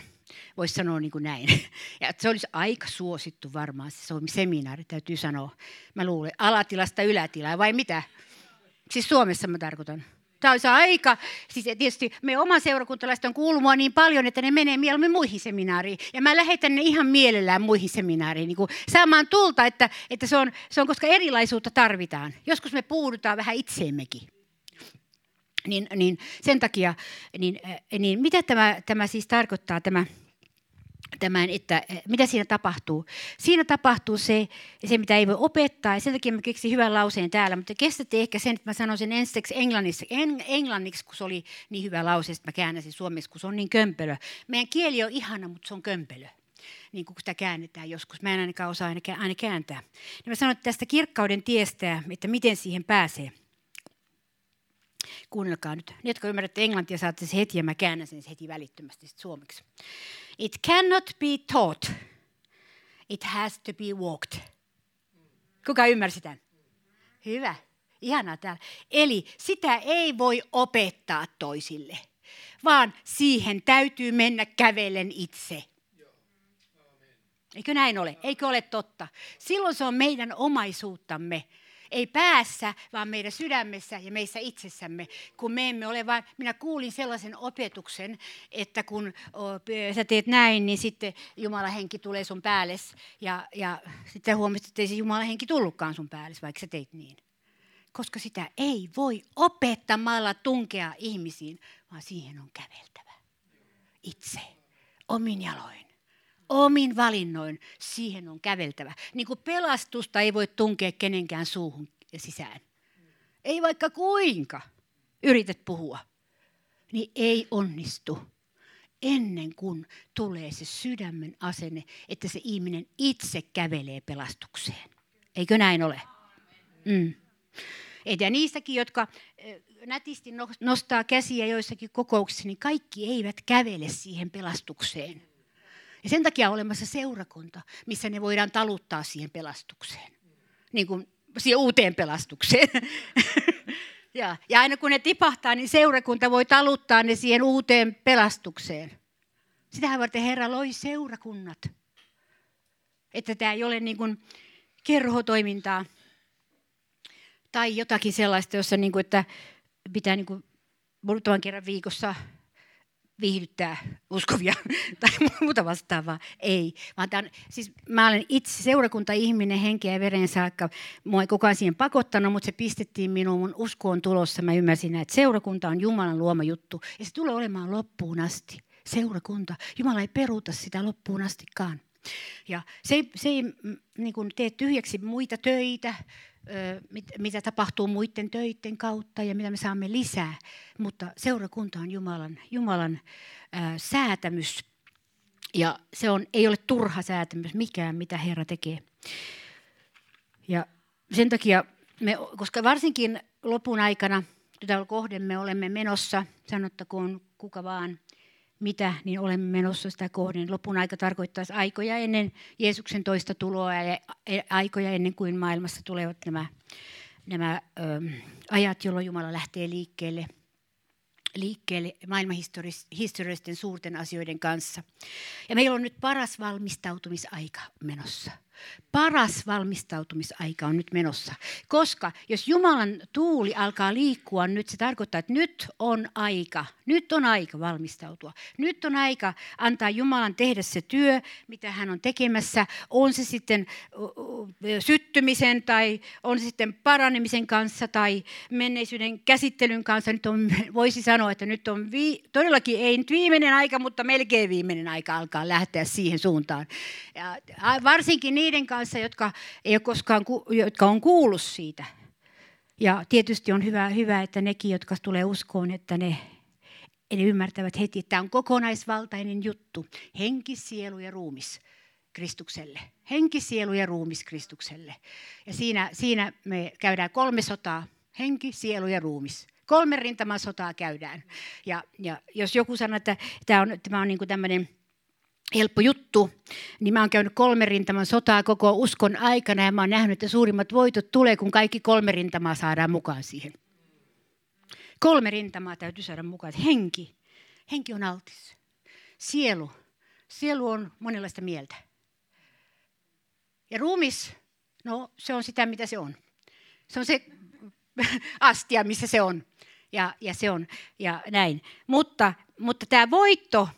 voisi sanoa niin kuin näin. (laughs) Ja se olisi aika suosittu varmaan, se seminaari, täytyy sanoa. Mä luulen, alatilasta ylätilaa, vai mitä? Siis Suomessa mä tarkoitan. Tämä olisi aika, siis tietysti me oman seurakuntalaiset on kuulua niin paljon, että ne menee mieluummin muihin seminaariin. Ja mä lähetän ne ihan mielellään muihin seminaariin niin kuin saamaan tulta, että, että se, on, se on, koska erilaisuutta tarvitaan. Joskus me puudutaan vähän itseemmekin. Niin, niin sen takia, niin, niin mitä tämä, tämä siis tarkoittaa, tämä tämän, että eh, mitä siinä tapahtuu. Siinä tapahtuu se, se mitä ei voi opettaa, ja sen takia mä keksin hyvän lauseen täällä, mutta kestätte ehkä sen, että mä sanon sen ensiksi englanniksi, en, englanniksi, kun se oli niin hyvä lause, että mä käännäsin suomeksi, kun se on niin kömpelö. Meidän kieli on ihana, mutta se on kömpelö. niin kuin sitä käännetään joskus. Mä en ainakaan osaa aina kääntää. Niin mä että tästä kirkkauden tiestä, että miten siihen pääsee. Kuunnelkaa nyt. Ne, jotka ymmärrätte englantia, saatte se heti ja mä käännän sen heti välittömästi suomeksi. It cannot be taught. It has to be walked. Kuka ymmärsi tämän? Hyvä. Ihanaa täällä. Eli sitä ei voi opettaa toisille, vaan siihen täytyy mennä kävellen itse. Eikö näin ole? Eikö ole totta? Silloin se on meidän omaisuuttamme. Ei päässä, vaan meidän sydämessä ja meissä itsessämme. Kun me emme ole vain, minä kuulin sellaisen opetuksen, että kun sä teet näin, niin sitten Jumalan henki tulee sun päälle. Ja, ja sitten huomasit, että ei se Jumalan henki tullutkaan sun päälle, vaikka sä teit niin. Koska sitä ei voi opettamalla tunkea ihmisiin, vaan siihen on käveltävä. Itse, omin jaloin omin valinnoin siihen on käveltävä. Niin kuin pelastusta ei voi tunkea kenenkään suuhun sisään. Ei vaikka kuinka yrität puhua, niin ei onnistu ennen kuin tulee se sydämen asenne, että se ihminen itse kävelee pelastukseen. Eikö näin ole? Mm. Ja niistäkin, jotka nätisti nostaa käsiä joissakin kokouksissa, niin kaikki eivät kävele siihen pelastukseen. Ja sen takia on olemassa seurakunta, missä ne voidaan taluttaa siihen pelastukseen. Niin kuin siihen uuteen pelastukseen. (laughs) ja, ja aina kun ne tipahtaa, niin seurakunta voi taluttaa ne siihen uuteen pelastukseen. Sitähän varten Herra loi seurakunnat. Että tämä ei ole niin kuin kerhotoimintaa tai jotakin sellaista, jossa niin kuin, että pitää niin kuin muutaman kerran viikossa viihdyttää uskovia (laughs) tai muuta vastaavaa. Ei. Vaan tämän, siis mä olen itse seurakunta-ihminen henkeä ja veren saakka. Mua ei kukaan siihen pakottanut, mutta se pistettiin minuun. Mun usko on tulossa. Mä ymmärsin, että seurakunta on Jumalan luoma juttu. Ja se tulee olemaan loppuun asti. Seurakunta. Jumala ei peruuta sitä loppuun astikaan. Ja se ei, se ei niin kuin tee tyhjäksi muita töitä, mitä tapahtuu muiden töiden kautta ja mitä me saamme lisää. Mutta seurakunta on Jumalan, Jumalan ää, säätämys. Ja se on, ei ole turha säätämys mikään, mitä Herra tekee. Ja sen takia, me, koska varsinkin lopun aikana, tätä kohden me olemme menossa, sanottakoon kuka vaan, mitä, niin olemme menossa sitä kohden. Lopun aika tarkoittaisi aikoja ennen Jeesuksen toista tuloa ja aikoja ennen kuin maailmassa tulevat nämä, nämä ö, ajat, jolloin Jumala lähtee liikkeelle, liikkeelle maailmanhistoriallisten suurten asioiden kanssa. Ja meillä on nyt paras valmistautumisaika menossa – Paras valmistautumisaika on nyt menossa. Koska jos Jumalan tuuli alkaa liikkua nyt, se tarkoittaa, että nyt on aika. Nyt on aika valmistautua. Nyt on aika antaa Jumalan tehdä se työ, mitä hän on tekemässä. On se sitten syttymisen tai on se sitten paranemisen kanssa tai menneisyyden käsittelyn kanssa. Nyt on, voisi sanoa, että nyt on vi, todellakin ei nyt viimeinen aika, mutta melkein viimeinen aika alkaa lähteä siihen suuntaan. Ja varsinkin niiden niiden kanssa, jotka, ei ole koskaan, jotka on kuullut siitä. Ja tietysti on hyvä, hyvä, että nekin, jotka tulee uskoon, että ne, ne ymmärtävät heti, että tämä on kokonaisvaltainen juttu. Henki, sielu ja ruumis Kristukselle. Henki, sielu ja ruumis Kristukselle. Ja siinä, siinä me käydään kolme sotaa. Henki, sielu ja ruumis. Kolme rintaman sotaa käydään. Ja, ja jos joku sanoo, että tämä on, tämä on niin tämmöinen helppo juttu, niin mä oon käynyt kolme rintaman sotaa koko uskon aikana ja mä oon nähnyt, että suurimmat voitot tulee, kun kaikki kolme rintamaa saadaan mukaan siihen. Kolme rintamaa täytyy saada mukaan. Henki, henki on altis. Sielu, sielu on monenlaista mieltä. Ja ruumis, no se on sitä, mitä se on. Se on se (laughs) astia, missä se on. Ja, ja se on, ja näin. Mutta, mutta tämä voitto,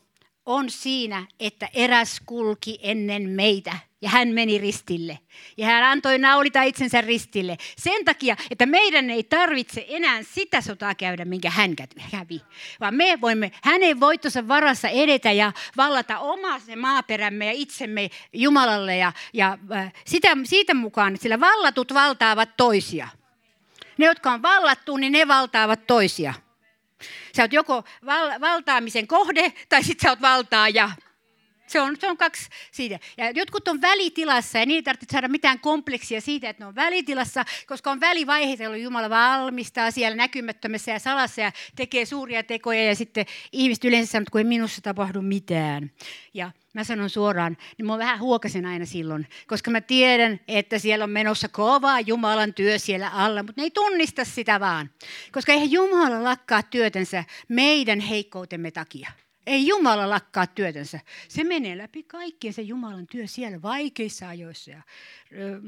on siinä, että eräs kulki ennen meitä ja hän meni ristille. Ja hän antoi naulita itsensä ristille. Sen takia, että meidän ei tarvitse enää sitä sotaa käydä, minkä hän kävi. Vaan me voimme hänen voittonsa varassa edetä ja vallata oma se maaperämme ja itsemme Jumalalle. Ja, ja äh, sitä, siitä mukaan, sillä vallatut valtaavat toisia. Ne, jotka on vallattu, niin ne valtaavat toisia. Sä oot joko val- valtaamisen kohde tai sitten sä oot valtaaja. Se on, se on kaksi siitä. Ja jotkut on välitilassa ja niin ei tarvitse saada mitään kompleksia siitä, että ne on välitilassa, koska on välivaiheita, jolloin Jumala valmistaa siellä näkymättömässä ja salassa ja tekee suuria tekoja ja sitten ihmiset yleensä sanoo, että kun ei minussa tapahdu mitään. Ja mä sanon suoraan, niin mä vähän huokasen aina silloin, koska mä tiedän, että siellä on menossa kova Jumalan työ siellä alla, mutta ne ei tunnista sitä vaan. Koska eihän Jumala lakkaa työtänsä meidän heikkoutemme takia. Ei Jumala lakkaa työtänsä. Se menee läpi kaikkien se Jumalan työ siellä vaikeissa ajoissa ja ö,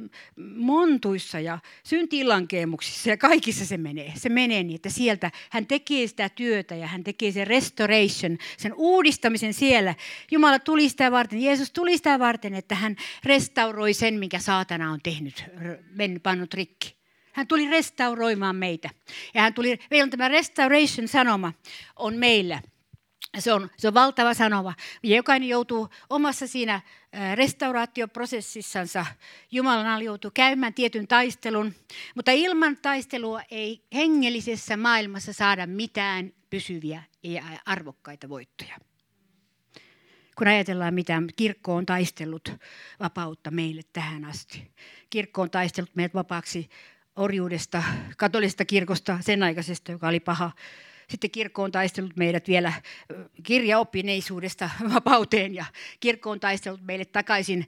montuissa ja syntilankeemuksissa ja kaikissa se menee. Se menee niin, että sieltä hän tekee sitä työtä ja hän tekee sen restoration, sen uudistamisen siellä. Jumala tuli sitä varten, Jeesus tuli sitä varten, että hän restauroi sen, mikä saatana on tehnyt, mennyt, pannut rikki. Hän tuli restauroimaan meitä. Ja hän tuli, meillä on tämä restoration-sanoma on meillä – se on, se on valtava sanova. Jokainen joutuu omassa siinä restauraatioprosessissansa, Jumalan joutuu käymään tietyn taistelun, mutta ilman taistelua ei hengellisessä maailmassa saada mitään pysyviä ja arvokkaita voittoja. Kun ajatellaan, mitä kirkko on taistellut vapautta meille tähän asti. Kirkko on taistellut meidät vapaaksi orjuudesta, katolisesta kirkosta, sen aikaisesta, joka oli paha sitten kirkko on taistellut meidät vielä kirjaoppineisuudesta (laughs) vapauteen ja kirkko on taistellut meille takaisin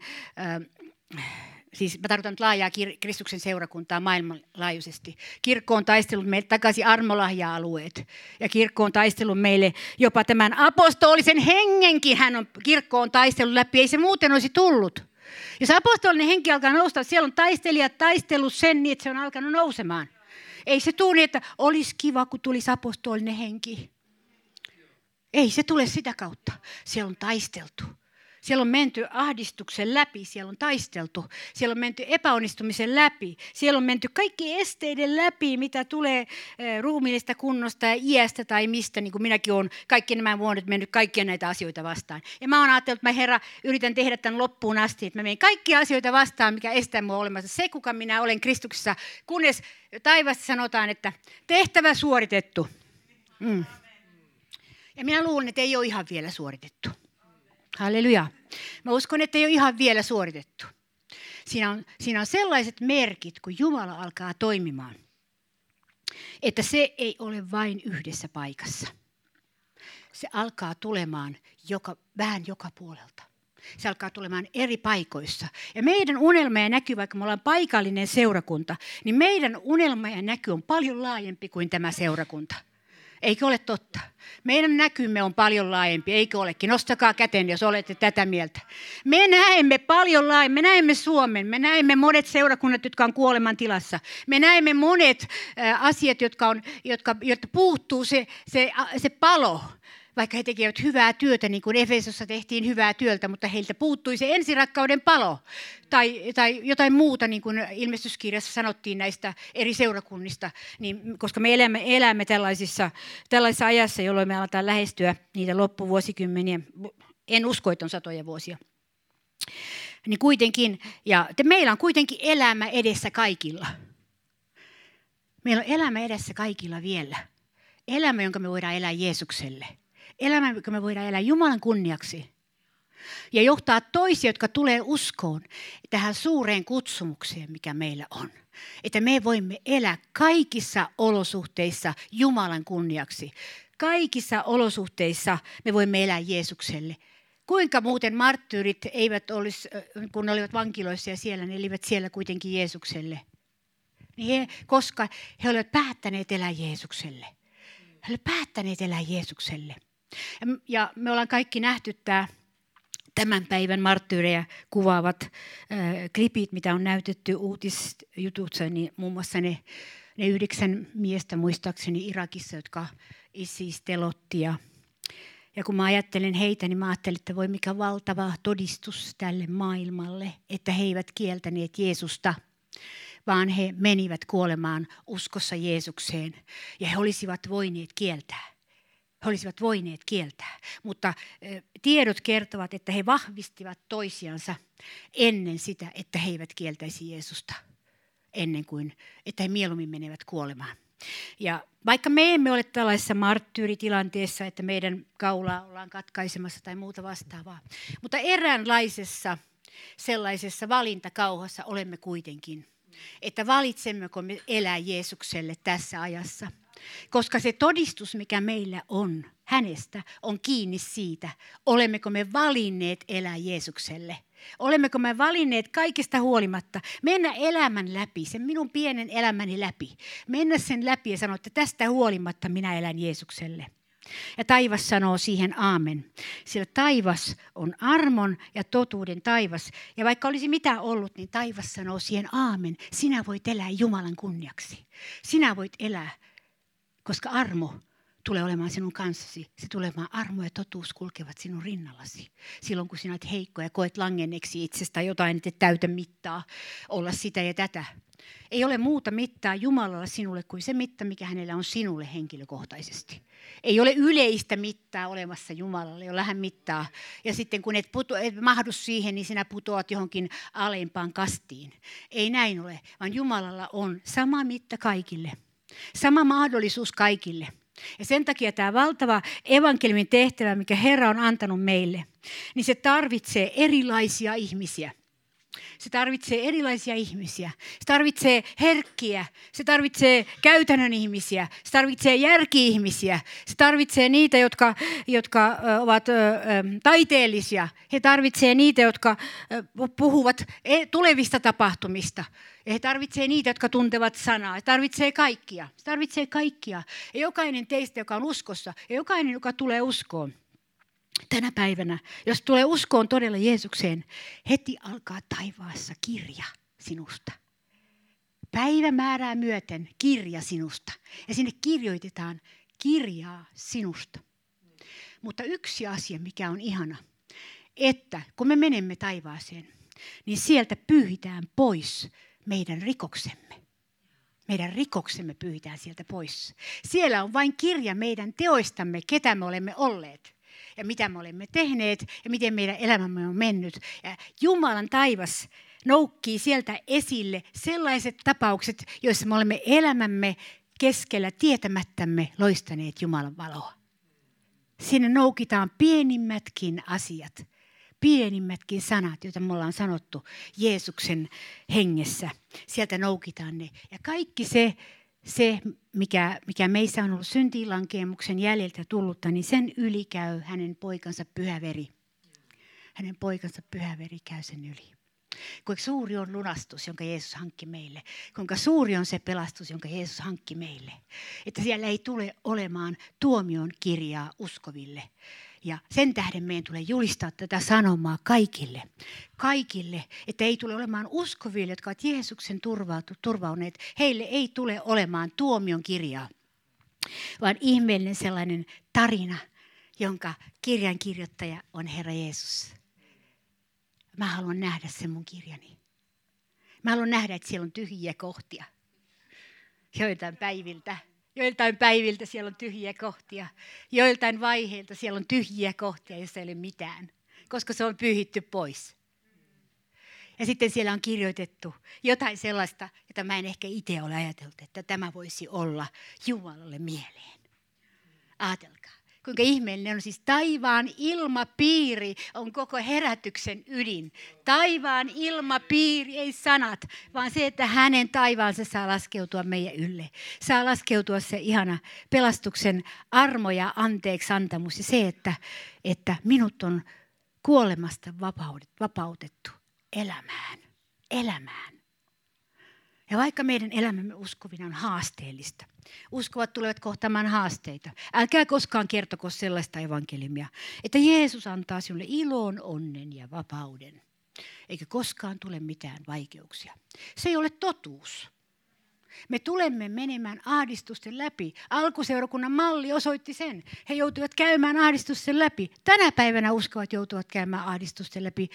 siis mä tarkoitan nyt laajaa Kristuksen seurakuntaa maailmanlaajuisesti. Kirkko on taistellut meille takaisin armolahja-alueet. Ja kirkko on taistellut meille jopa tämän apostolisen hengenkin hän on, kirkko on taistellut läpi. Ei se muuten olisi tullut. Jos apostolinen henki alkaa nousta, siellä on taistelijat taistellut sen niin, että se on alkanut nousemaan. Ei se tule että olisi kiva, kun tulisi apostolinen henki. Ei se tule sitä kautta. Siellä on taisteltu. Siellä on menty ahdistuksen läpi, siellä on taisteltu, siellä on menty epäonnistumisen läpi, siellä on menty kaikki esteiden läpi, mitä tulee eh, ruumiillista kunnosta ja iästä tai mistä, niin kuin minäkin olen kaikki nämä vuodet mennyt kaikkia näitä asioita vastaan. Ja mä oon ajatellut, että mä Herra yritän tehdä tämän loppuun asti, että mä menen kaikkia asioita vastaan, mikä estää mua olemassa. Se, kuka minä olen Kristuksessa, kunnes taivasta sanotaan, että tehtävä suoritettu. Mm. Ja minä luulen, että ei ole ihan vielä suoritettu. Halleluja. Mä uskon, että ei ole ihan vielä suoritettu. Siinä on, siinä on sellaiset merkit, kun Jumala alkaa toimimaan, että se ei ole vain yhdessä paikassa. Se alkaa tulemaan joka, vähän joka puolelta. Se alkaa tulemaan eri paikoissa. Ja meidän unelma ja näky, vaikka me ollaan paikallinen seurakunta, niin meidän unelma ja näky on paljon laajempi kuin tämä seurakunta. Eikö ole totta? Meidän näkymme on paljon laajempi, eikö olekin? Nostakaa käten, jos olette tätä mieltä. Me näemme paljon laajemmin. Me näemme Suomen. Me näemme monet seurakunnat, jotka on kuoleman tilassa. Me näemme monet asiat, jotka, on, jotka, jotka puuttuu se, se, se palo vaikka he tekevät hyvää työtä, niin kuin Efesossa tehtiin hyvää työtä, mutta heiltä puuttui se ensirakkauden palo. Tai, tai jotain muuta, niin kuin ilmestyskirjassa sanottiin näistä eri seurakunnista, niin, koska me elämme, elämme tällaisissa, tällaisessa ajassa, jolloin me aletaan lähestyä niitä loppuvuosikymmeniä. En usko, että on satoja vuosia. Niin kuitenkin, ja te, meillä on kuitenkin elämä edessä kaikilla. Meillä on elämä edessä kaikilla vielä. Elämä, jonka me voidaan elää Jeesukselle elämä, joka me voidaan elää Jumalan kunniaksi. Ja johtaa toisia, jotka tulee uskoon tähän suureen kutsumukseen, mikä meillä on. Että me voimme elää kaikissa olosuhteissa Jumalan kunniaksi. Kaikissa olosuhteissa me voimme elää Jeesukselle. Kuinka muuten marttyyrit eivät olisi, kun ne olivat vankiloissa ja siellä, ne elivät siellä kuitenkin Jeesukselle. Niin he, koska he olivat päättäneet elää Jeesukselle. He olivat päättäneet elää Jeesukselle. Ja me ollaan kaikki nähty tämä tämän päivän marttyyrejä kuvaavat äh, klipit, mitä on näytetty uutisjutussa, niin muun muassa ne, ne yhdeksän miestä muistaakseni Irakissa, jotka ISIS telotti. Ja, ja kun mä ajattelen heitä, niin mä ajattelen, että voi mikä valtava todistus tälle maailmalle, että he eivät kieltäneet Jeesusta, vaan he menivät kuolemaan uskossa Jeesukseen. Ja he olisivat voineet kieltää he olisivat voineet kieltää. Mutta tiedot kertovat, että he vahvistivat toisiansa ennen sitä, että he eivät kieltäisi Jeesusta. Ennen kuin, että he mieluummin menevät kuolemaan. Ja vaikka me emme ole tällaisessa marttyyritilanteessa, että meidän kaulaa ollaan katkaisemassa tai muuta vastaavaa, mutta eräänlaisessa sellaisessa valintakauhassa olemme kuitenkin. Että valitsemmeko me elää Jeesukselle tässä ajassa. Koska se todistus, mikä meillä on hänestä, on kiinni siitä, olemmeko me valinneet elää Jeesukselle. Olemmeko me valinneet kaikesta huolimatta mennä elämän läpi, sen minun pienen elämäni läpi. Mennä sen läpi ja sanoa, että tästä huolimatta minä elän Jeesukselle. Ja taivas sanoo siihen aamen. Sillä taivas on armon ja totuuden taivas. Ja vaikka olisi mitä ollut, niin taivas sanoo siihen aamen. Sinä voit elää Jumalan kunniaksi. Sinä voit elää, koska armo tulee olemaan sinun kanssasi. Se tulee olemaan armo ja totuus kulkevat sinun rinnallasi. Silloin kun sinä olet heikko ja koet langenneksi itsestä jotain, että et täytä mittaa, olla sitä ja tätä. Ei ole muuta mittaa Jumalalla sinulle kuin se mitta, mikä hänellä on sinulle henkilökohtaisesti. Ei ole yleistä mittaa olemassa Jumalalle, jolla hän mittaa. Ja sitten kun et, puto, et mahdu siihen, niin sinä putoat johonkin alempaan kastiin. Ei näin ole, vaan Jumalalla on sama mitta kaikille. Sama mahdollisuus kaikille. Ja sen takia tämä valtava evankeliumin tehtävä, mikä Herra on antanut meille, niin se tarvitsee erilaisia ihmisiä. Se tarvitsee erilaisia ihmisiä. Se tarvitsee herkkiä. Se tarvitsee käytännön ihmisiä. Se tarvitsee järki-ihmisiä. Se tarvitsee niitä, jotka, jotka ovat taiteellisia. He tarvitsee niitä, jotka puhuvat e, tulevista tapahtumista. He tarvitsee niitä, jotka tuntevat sanaa. He tarvitsee kaikkia. Se tarvitsee kaikkia. Ja jokainen teistä, joka on uskossa, ja jokainen, joka tulee uskoon, tänä päivänä, jos tulee uskoon todella Jeesukseen, heti alkaa taivaassa kirja sinusta. Päivämäärää myöten kirja sinusta. Ja sinne kirjoitetaan kirjaa sinusta. Mutta yksi asia, mikä on ihana, että kun me menemme taivaaseen, niin sieltä pyyhitään pois meidän rikoksemme. Meidän rikoksemme pyyhitään sieltä pois. Siellä on vain kirja meidän teoistamme, ketä me olemme olleet ja mitä me olemme tehneet ja miten meidän elämämme on mennyt. Ja Jumalan taivas noukkii sieltä esille sellaiset tapaukset, joissa me olemme elämämme keskellä tietämättämme loistaneet Jumalan valoa. Sinne noukitaan pienimmätkin asiat, pienimmätkin sanat, joita me ollaan sanottu Jeesuksen hengessä. Sieltä noukitaan ne. Ja kaikki se se, mikä, mikä meissä on ollut syntiinlankemuksen jäljeltä tullutta, niin sen yli käy hänen poikansa pyhäveri. Hänen poikansa pyhäveri käy sen yli. Kuinka suuri on lunastus, jonka Jeesus hankki meille. Kuinka suuri on se pelastus, jonka Jeesus hankki meille. Että siellä ei tule olemaan tuomion kirjaa uskoville, ja sen tähden meidän tulee julistaa tätä sanomaa kaikille. Kaikille, että ei tule olemaan uskoville, jotka ovat Jeesuksen turvauneet. Heille ei tule olemaan tuomion kirjaa, vaan ihmeellinen sellainen tarina, jonka kirjan kirjoittaja on Herra Jeesus. Mä haluan nähdä sen mun kirjani. Mä haluan nähdä, että siellä on tyhjiä kohtia joitain päiviltä Joiltain päiviltä siellä on tyhjiä kohtia. Joiltain vaiheilta siellä on tyhjiä kohtia, joissa ei ole mitään, koska se on pyhitty pois. Ja sitten siellä on kirjoitettu jotain sellaista, jota mä en ehkä itse ole ajatellut, että tämä voisi olla Jumalalle mieleen. Aatelkaa kuinka ihmeellinen on siis taivaan ilmapiiri on koko herätyksen ydin. Taivaan ilmapiiri, ei sanat, vaan se, että hänen taivaansa saa laskeutua meidän ylle. Saa laskeutua se ihana pelastuksen armo ja anteeksi antamus ja se, että, että minut on kuolemasta vapautettu elämään. Elämään. Ja vaikka meidän elämämme uskovina on haasteellista, uskovat tulevat kohtaamaan haasteita. Älkää koskaan kertoko sellaista evankeliumia, että Jeesus antaa sinulle ilon, onnen ja vapauden. Eikä koskaan tule mitään vaikeuksia. Se ei ole totuus. Me tulemme menemään ahdistusten läpi. Alkuseurakunnan malli osoitti sen. He joutuivat käymään ahdistusten läpi. Tänä päivänä uskovat joutuvat käymään ahdistusten läpi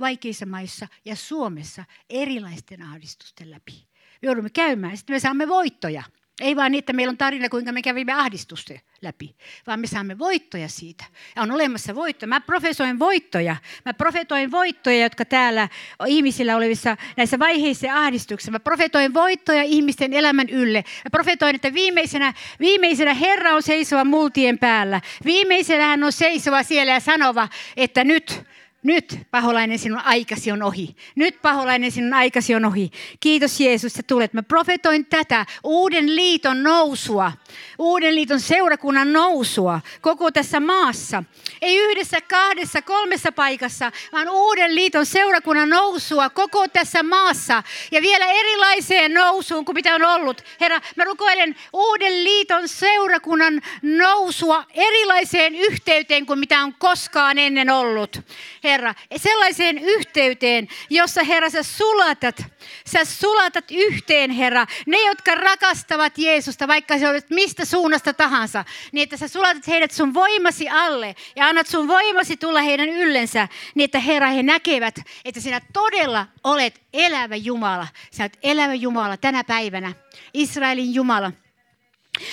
vaikeissa maissa ja Suomessa erilaisten ahdistusten läpi. Me joudumme käymään, sitten me saamme voittoja. Ei vaan niin, että meillä on tarina, kuinka me kävimme ahdistusta läpi, vaan me saamme voittoja siitä. Ja on olemassa voittoja. Mä profesoin voittoja. Mä profetoin voittoja, jotka täällä ihmisillä olevissa näissä vaiheissa ja ahdistuksissa. Mä profetoin voittoja ihmisten elämän ylle. Mä profetoin, että viimeisenä, viimeisenä Herra on seisova multien päällä. Viimeisenä hän on seisova siellä ja sanova, että nyt nyt paholainen sinun aikasi on ohi. Nyt paholainen sinun aikasi on ohi. Kiitos Jeesus, että tulet. Mä profetoin tätä uuden liiton nousua, uuden liiton seurakunnan nousua koko tässä maassa. Ei yhdessä, kahdessa, kolmessa paikassa, vaan uuden liiton seurakunnan nousua koko tässä maassa. Ja vielä erilaiseen nousuun kuin mitä on ollut. Herra, mä rukoilen uuden liiton seurakunnan nousua erilaiseen yhteyteen kuin mitä on koskaan ennen ollut. Herra, sellaiseen yhteyteen, jossa Herra sä sulatat, sä sulatat yhteen Herra, ne jotka rakastavat Jeesusta, vaikka se olet mistä suunnasta tahansa, niin että sä sulatat heidät sun voimasi alle ja annat sun voimasi tulla heidän yllensä, niin että Herra he näkevät, että sinä todella olet elävä Jumala. Sä olet elävä Jumala tänä päivänä, Israelin Jumala.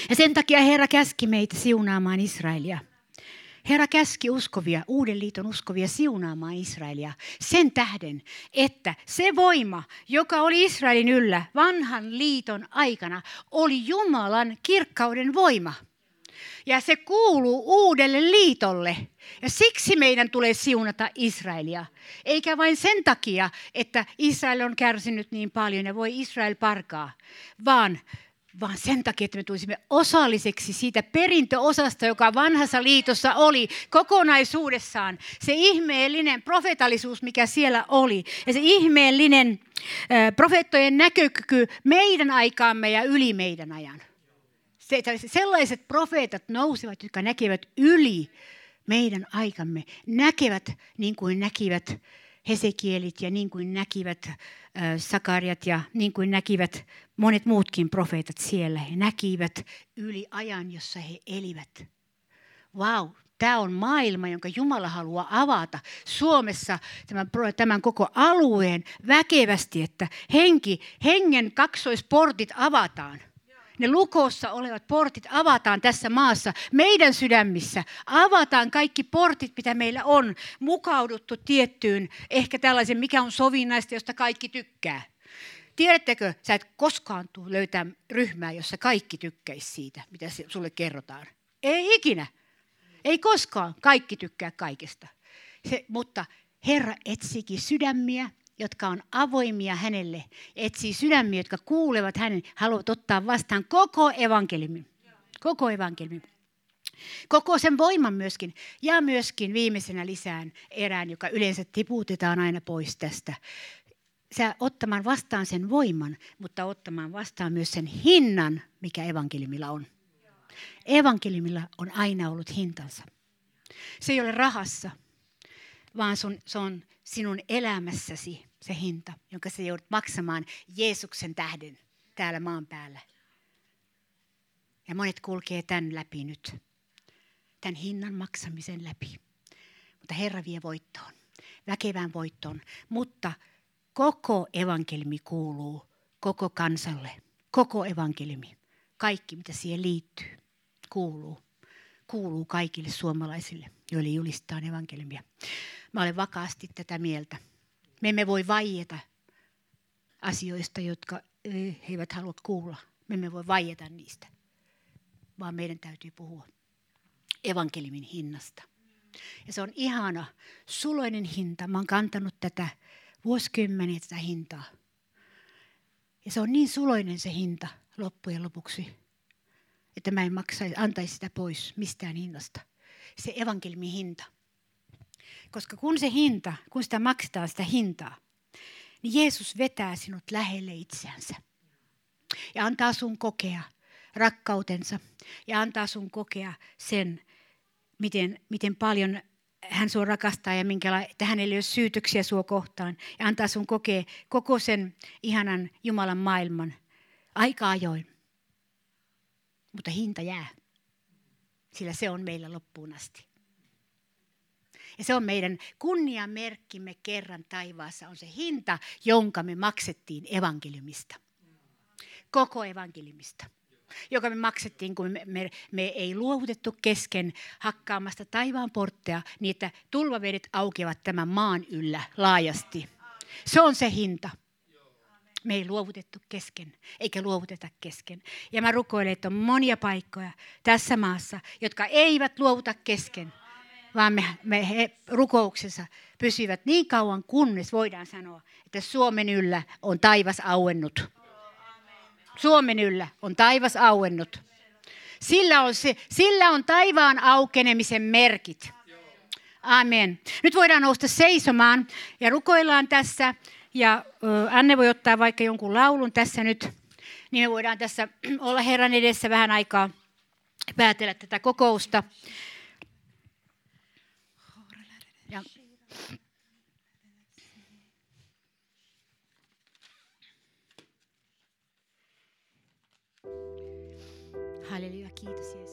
Ja sen takia Herra käski meitä siunaamaan Israelia. Herra käski uskovia, uuden liiton uskovia siunaamaan Israelia sen tähden, että se voima, joka oli Israelin yllä vanhan liiton aikana, oli Jumalan kirkkauden voima. Ja se kuuluu uudelle liitolle. Ja siksi meidän tulee siunata Israelia. Eikä vain sen takia, että Israel on kärsinyt niin paljon ja voi Israel parkaa, vaan vaan sen takia, että me tulisimme osalliseksi siitä perintöosasta, joka vanhassa liitossa oli kokonaisuudessaan. Se ihmeellinen profetallisuus, mikä siellä oli, ja se ihmeellinen profeettojen näkökyky meidän aikaamme ja yli meidän ajan. Se, sellaiset profeetat nousivat, jotka näkevät yli meidän aikamme, näkevät niin kuin näkivät Hesekielit ja niin kuin näkivät Sakariat ja niin kuin näkivät monet muutkin profeetat siellä. He näkivät yli ajan, jossa he elivät. Vau, wow, tämä on maailma, jonka Jumala haluaa avata Suomessa tämän, tämän koko alueen väkevästi, että henki, hengen kaksoisportit avataan – ne lukossa olevat portit avataan tässä maassa, meidän sydämissä. Avataan kaikki portit, mitä meillä on, mukauduttu tiettyyn, ehkä tällaisen, mikä on sovinnaista, josta kaikki tykkää. Tiedättekö, sä et koskaan tule löytää ryhmää, jossa kaikki tykkäisi siitä, mitä sulle kerrotaan. Ei ikinä. Ei koskaan kaikki tykkää kaikesta. Se, mutta Herra etsikin sydämiä, jotka on avoimia hänelle, etsii sydämiä, jotka kuulevat hänen, haluavat ottaa vastaan koko evankeliumin. Koko evankeliumin. Koko sen voiman myöskin. Ja myöskin viimeisenä lisään erään, joka yleensä tiputetaan aina pois tästä. Sä ottamaan vastaan sen voiman, mutta ottamaan vastaan myös sen hinnan, mikä evankeliumilla on. Evankeliumilla on aina ollut hintansa. Se ei ole rahassa, vaan sun, se on sinun elämässäsi se hinta, jonka sä joudut maksamaan Jeesuksen tähden täällä maan päällä. Ja monet kulkee tämän läpi nyt. Tämän hinnan maksamisen läpi. Mutta Herra vie voittoon. Väkevään voittoon. Mutta koko evankelmi kuuluu koko kansalle. Koko evankelmi. Kaikki, mitä siihen liittyy, kuuluu. Kuuluu kaikille suomalaisille, joille julistaa evankeliumia. Mä olen vakaasti tätä mieltä. Me emme voi vaieta asioista, jotka he eivät halua kuulla. Me emme voi vaieta niistä, vaan meidän täytyy puhua evankelimin hinnasta. Ja se on ihana, suloinen hinta. Mä oon kantanut tätä vuosikymmeniä tätä hintaa. Ja se on niin suloinen se hinta loppujen lopuksi, että mä en maksaisi, antaisi sitä pois mistään hinnasta. Se evankelimin hinta. Koska kun se hinta, kun sitä maksetaan sitä hintaa, niin Jeesus vetää sinut lähelle itseänsä. Ja antaa sun kokea rakkautensa ja antaa sun kokea sen, miten, miten paljon hän sua rakastaa ja minkäla- että hänellä ei ole syytöksiä sua kohtaan. Ja antaa sun kokea koko sen ihanan Jumalan maailman aika ajoin. Mutta hinta jää, sillä se on meillä loppuun asti. Ja se on meidän kunniamerkkimme kerran taivaassa, on se hinta, jonka me maksettiin evankeliumista. Koko evankeliumista. joka me maksettiin, kun me, me, me ei luovutettu kesken hakkaamasta taivaan portteja, niin että tulvavedet aukeavat tämän maan yllä laajasti. Se on se hinta. Me ei luovutettu kesken, eikä luovuteta kesken. Ja mä rukoilen, että on monia paikkoja tässä maassa, jotka eivät luovuta kesken, vaan me, me he, rukouksessa pysyvät niin kauan, kunnes voidaan sanoa, että Suomen yllä on taivas auennut. Suomen yllä on taivas auennut. Sillä on, se, sillä on taivaan aukenemisen merkit. Amen. Nyt voidaan nousta seisomaan ja rukoillaan tässä. Ja Anne voi ottaa vaikka jonkun laulun tässä nyt, niin me voidaan tässä (clears throat) olla Herran edessä vähän aikaa päätellä tätä kokousta. Ja Halleluja, kiitos Jeesus.